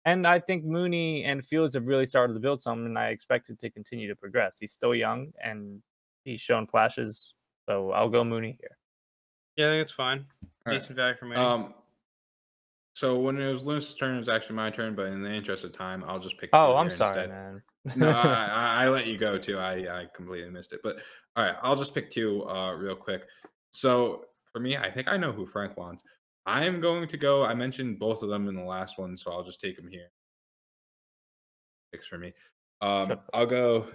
And I think Mooney and Fields have really started to build something, and I expect it to continue to progress. He's still young and he's shown flashes. So I'll go Mooney here. Yeah, I think it's fine. All Decent right. value for me. Um, so when it was Lunas' turn, it was actually my turn, but in the interest of time, I'll just pick. Oh, I'm sorry, instead. man. no, I, I, let you go too. I, I completely missed it. But all right, I'll just pick two uh, real quick. So for me, I think I know who Frank wants. I'm going to go. I mentioned both of them in the last one, so I'll just take them here. Picks for me. Um, I'll go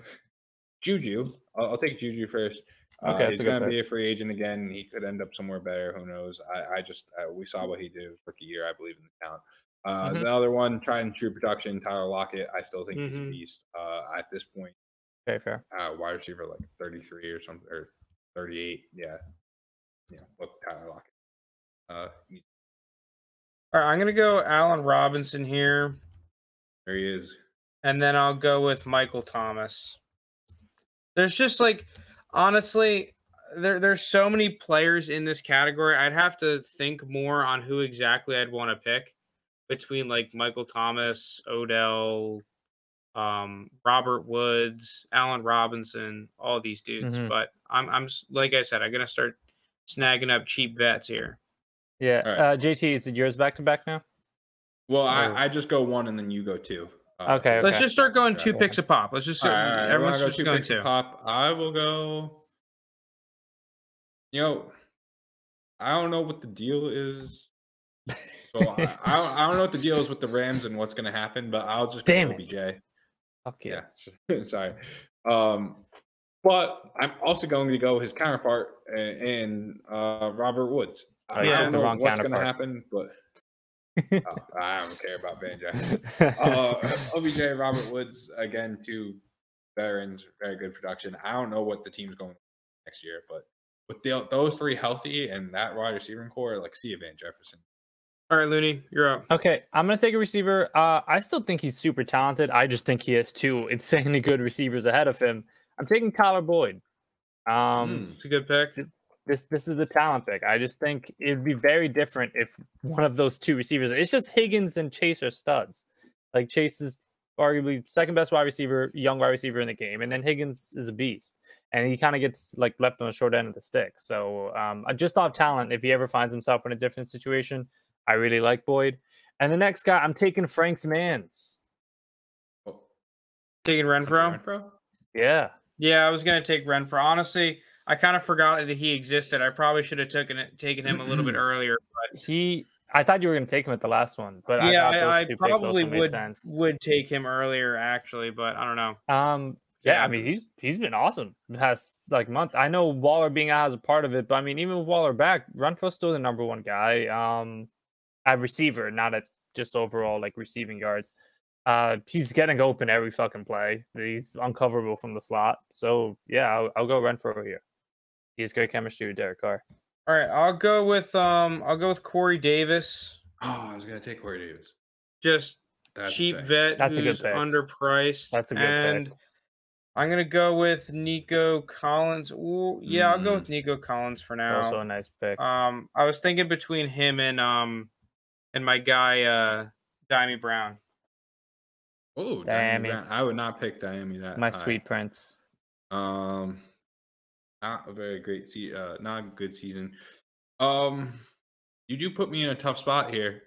Juju. I'll, I'll, take Juju first. Uh, okay, uh, he's going to be a free agent again. He could end up somewhere better. Who knows? I, I just uh, we saw what he did rookie year. I believe in the talent. Uh, mm-hmm. The other one, trying and true production, Tyler Lockett. I still think mm-hmm. he's a mm-hmm. beast uh, at this point. Okay, fair. Uh, wide receiver like 33 or something, or 38. Yeah. Yeah, look, Tyler Lockett. Uh, All right, I'm going to go Allen Robinson here. There he is. And then I'll go with Michael Thomas. There's just like, honestly, there there's so many players in this category. I'd have to think more on who exactly I'd want to pick between like Michael Thomas, Odell, um, Robert Woods, Allen Robinson, all these dudes. Mm-hmm. But I'm I'm like I said, I'm gonna start snagging up cheap vets here. Yeah, right. uh, JT, is it yours back to back now? Well, I, I just go one and then you go two. Uh, okay, Let's just start going two picks a pop. Let's just start, right, everyone's go just going two. Pop. I will go. You know, I don't know what the deal is so I, I, don't, I, don't, know what the deal is with the Rams and what's going to happen, but I'll just Damn OBJ. It. Okay. Yeah. Sorry. Um, but I'm also going to go his counterpart in uh, Robert Woods. Oh, I don't know what's going to happen, but oh, I don't care about Banjo. Uh, OBJ, Robert Woods, again, two veterans, very good production. I don't know what the team's going next year, but with the, those three healthy and that wide receiving corps, like see Van Jefferson. All right, Looney, you're up. Okay, I'm gonna take a receiver. Uh, I still think he's super talented. I just think he has two insanely good receivers ahead of him. I'm taking Tyler Boyd. Um, mm, it's a good pick. This this is the talent pick. I just think it'd be very different if one of those two receivers. It's just Higgins and Chase are studs. Like Chase is arguably second best wide receiver, young wide receiver in the game, and then Higgins is a beast, and he kind of gets like left on the short end of the stick. So um, I just off talent, if he ever finds himself in a different situation, I really like Boyd. And the next guy, I'm taking Frank's Mans. Taking Renfrow? Renfrow? Yeah. Yeah, I was gonna take Renfrow. Honestly, I kind of forgot that he existed. I probably should have taken it, taken him a little bit earlier. But he, I thought you were gonna take him at the last one, but yeah, I, I probably would would take him earlier actually, but I don't know. Um, yeah, I mean he's he's been awesome the past like month. I know Waller being out as a part of it, but I mean even with Waller back, Renfrow's still the number one guy. Um, at receiver, not at just overall like receiving yards. Uh, he's getting open every fucking play. He's uncoverable from the slot. So yeah, I'll, I'll go Renfrow here. He has great chemistry with Derek Carr. All right, I'll go with um, I'll go with Corey Davis. Oh, I was gonna take Corey Davis. Just That's cheap vet. That's a good pick. Underpriced. That's a good and pick. I'm gonna go with Nico Collins. Ooh, yeah, mm. I'll go mm. with Nico Collins for now. It's also a nice pick. Um, I was thinking between him and um and my guy uh Dyami Brown. Oh, Dyami. I would not pick Dyami that. My high. sweet prince. Um, not a very great season, uh, not a good season. Um, you do put me in a tough spot here.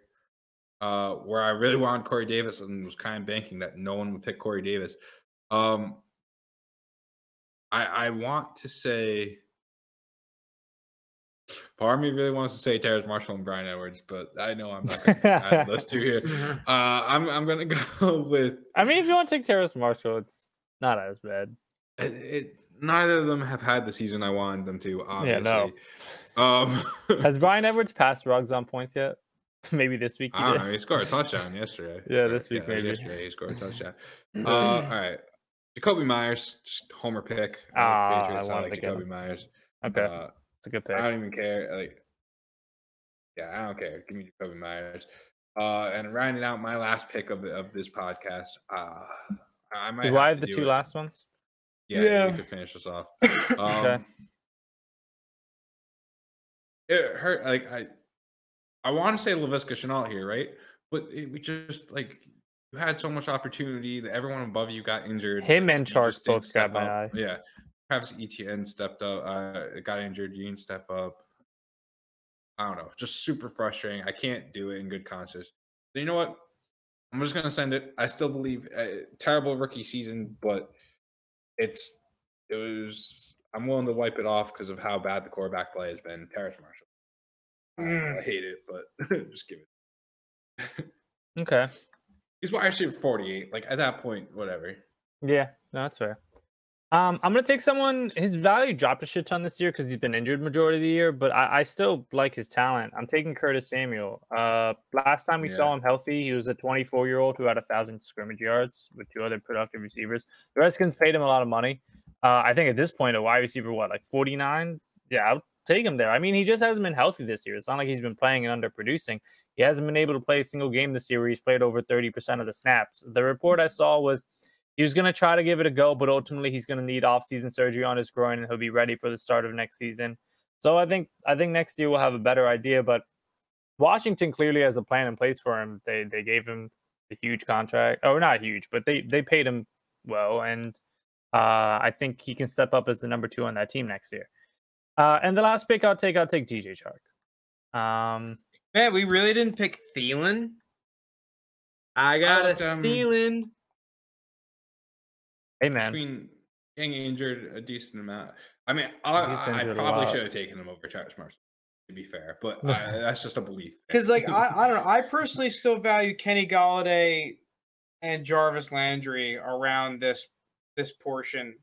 Uh, where I really wanted Corey Davis and was kind of banking that no one would pick Corey Davis. Um, I I want to say Part of me really wants to say Terrace Marshall and Bryan Edwards, but I know I'm not going to add those two here. Uh, I'm I'm going to go with. I mean, if you want to take Terrace Marshall, it's not as bad. It, it, neither of them have had the season I wanted them to. Obviously. Yeah, no. Um, Has Bryan Edwards passed Ruggs on points yet? maybe this week. He I don't did. know. He scored a touchdown yesterday. yeah, this week yeah, maybe. Yesterday he scored a touchdown. uh, all right, Jakobi Meyers, just homer pick. Ah, I, I like Jakobi Meyers. Okay. Uh, it's a good pick. I don't even care. Like, yeah, I don't care. Give me Jakobi Meyers. Uh, and rounding out my last pick of of this podcast, uh, I might. Do I have the two it. last ones? Yeah, yeah, you could finish this off. Um, okay. It hurt. Like I, I want to say Laviska Shenault here, right? But it, we just like you had so much opportunity. That everyone above you got injured. Him and Chark both got my eye. Yeah, Travis Etienne stepped up. Uh, got injured. You didn't step up. I don't know. Just super frustrating. I can't do it in good conscience. So you know what? I'm just gonna send it. I still believe uh, terrible rookie season, but it's it was. I'm willing to wipe it off because of how bad the quarterback play has been. Terrace Marshall. Mm. I hate it, but just give it. okay. He's wide receiver 48. Like at that point, whatever. Yeah, no, that's fair. Um, I'm gonna take someone. His value dropped a shit ton this year because he's been injured majority of the year, but I, I, still like his talent. I'm taking Curtis Samuel. Uh, last time we yeah. saw him healthy, he was a 24 year old who had a thousand scrimmage yards with two other productive receivers. The Redskins paid him a lot of money. Uh, I think at this point, a wide receiver, what like 49? Yeah, I'll take him there. I mean, he just hasn't been healthy this year. It's not like he's been playing and underproducing. He hasn't been able to play a single game this year where he's played over 30% of the snaps. The report I saw was he was going to try to give it a go, but ultimately he's going to need offseason surgery on his groin and he'll be ready for the start of next season. So I think I think next year we'll have a better idea. But Washington clearly has a plan in place for him. They they gave him a huge contract. Oh, not huge, but they they paid him well, and uh, I think he can step up as the number two on that team next year. Uh, and the last pick I'll take, I'll take DJ Chark. Um, man, we really didn't pick Thielen. I got a um, Thielen. Hey man, between getting injured a decent amount. I mean, I, I probably should have taken him over Travis Marshall. To be fair, but I, that's just a belief. Because like I, I don't know, I personally still value Kenny Golladay and Jarvis Landry around this this portion,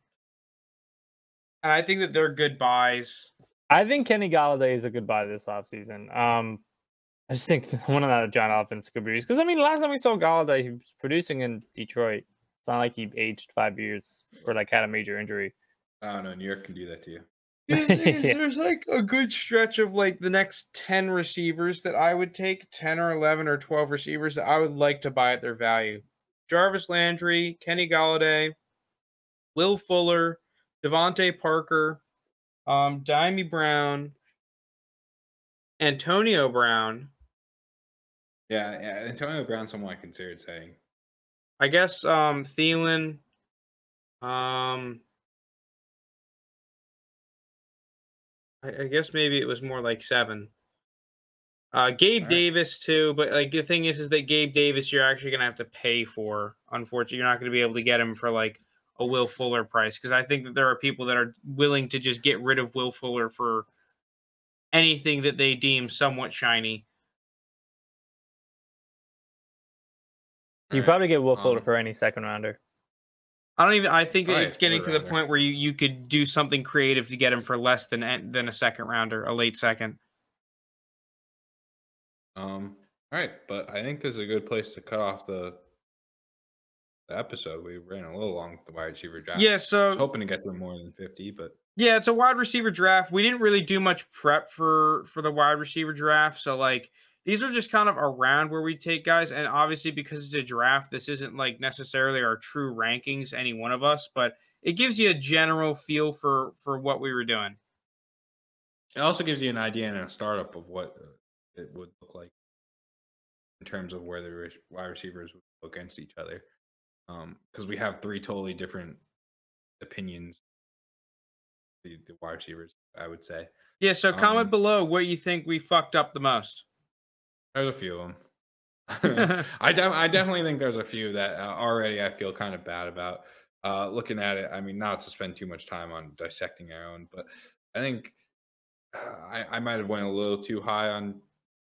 and I think that they're good buys. I think Kenny Golladay is a good buy this offseason. Um, I just think one of that John offense could be because I mean, last time we saw Golladay, he was producing in Detroit. It's not like he aged five years or like had a major injury. I don't know. New York can do that to you. there's, there's like a good stretch of like the next 10 receivers that I would take 10 or 11 or 12 receivers that I would like to buy at their value. Jarvis Landry, Kenny Golladay, Will Fuller, DeVante Parker, um, Dyami Brown, Antonio Brown. Yeah, yeah, Antonio Brown, someone I considered saying. I guess um Thielen. Um I, I guess maybe it was more like seven. Uh Gabe right. Davis too, but like the thing is is that Gabe Davis you're actually gonna have to pay for. Unfortunately, you're not gonna be able to get him for like a Will Fuller price because I think that there are people that are willing to just get rid of Will Fuller for anything that they deem somewhat shiny. You probably get Will Fuller um, for any second rounder. I don't even. I think it's getting to the point where you, you could do something creative to get him for less than than a second rounder, a late second. Um. All right, but I think this is a good place to cut off the, the episode. We ran a little long with the wide receiver draft. Yeah, so hoping to get to more than fifty, but yeah, it's a wide receiver draft. We didn't really do much prep for for the wide receiver draft, so like these are just kind of around where we take guys. And obviously, because it's a draft, this isn't like necessarily our true rankings, any one of us, but it gives you a general feel for for what we were doing. It also gives you an idea and a startup of what uh, it would look like in terms of where the wide receivers would go against each other. Because um, we have three totally different opinions. The, the wide receivers, I would say. Yeah. So comment um, below what you think we fucked up the most. There's a few of them. I, de- I definitely think there's a few that uh, already I feel kind of bad about. Uh, looking at it, I mean, not to spend too much time on dissecting our own, but I think uh, I, I might have went a little too high on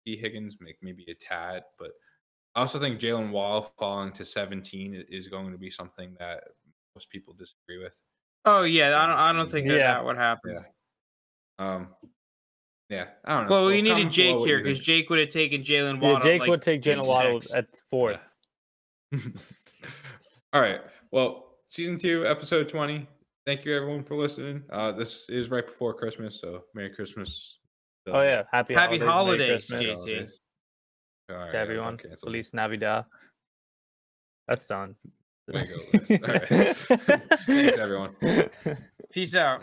T. Higgins, make maybe a tad, but I also think Jaylen Waddle falling to 17 is going to be something that most people disagree with. Oh yeah, I don't I don't think that, yeah. that would happen. Yeah. Um, yeah, I don't know. Well, we needed Jake here because Jake would have taken Jaylen Waddle. Yeah, Jake like, would take Jaylen Waddle at fourth. Yeah. All right. Well, season two, episode twenty. Thank you everyone for listening. Uh, this is right before Christmas, so Merry Christmas. oh yeah, happy happy holidays, holidays JT. Right, to everyone. Okay, Feliz Navidad. That's done. All right. Thanks everyone. Peace out.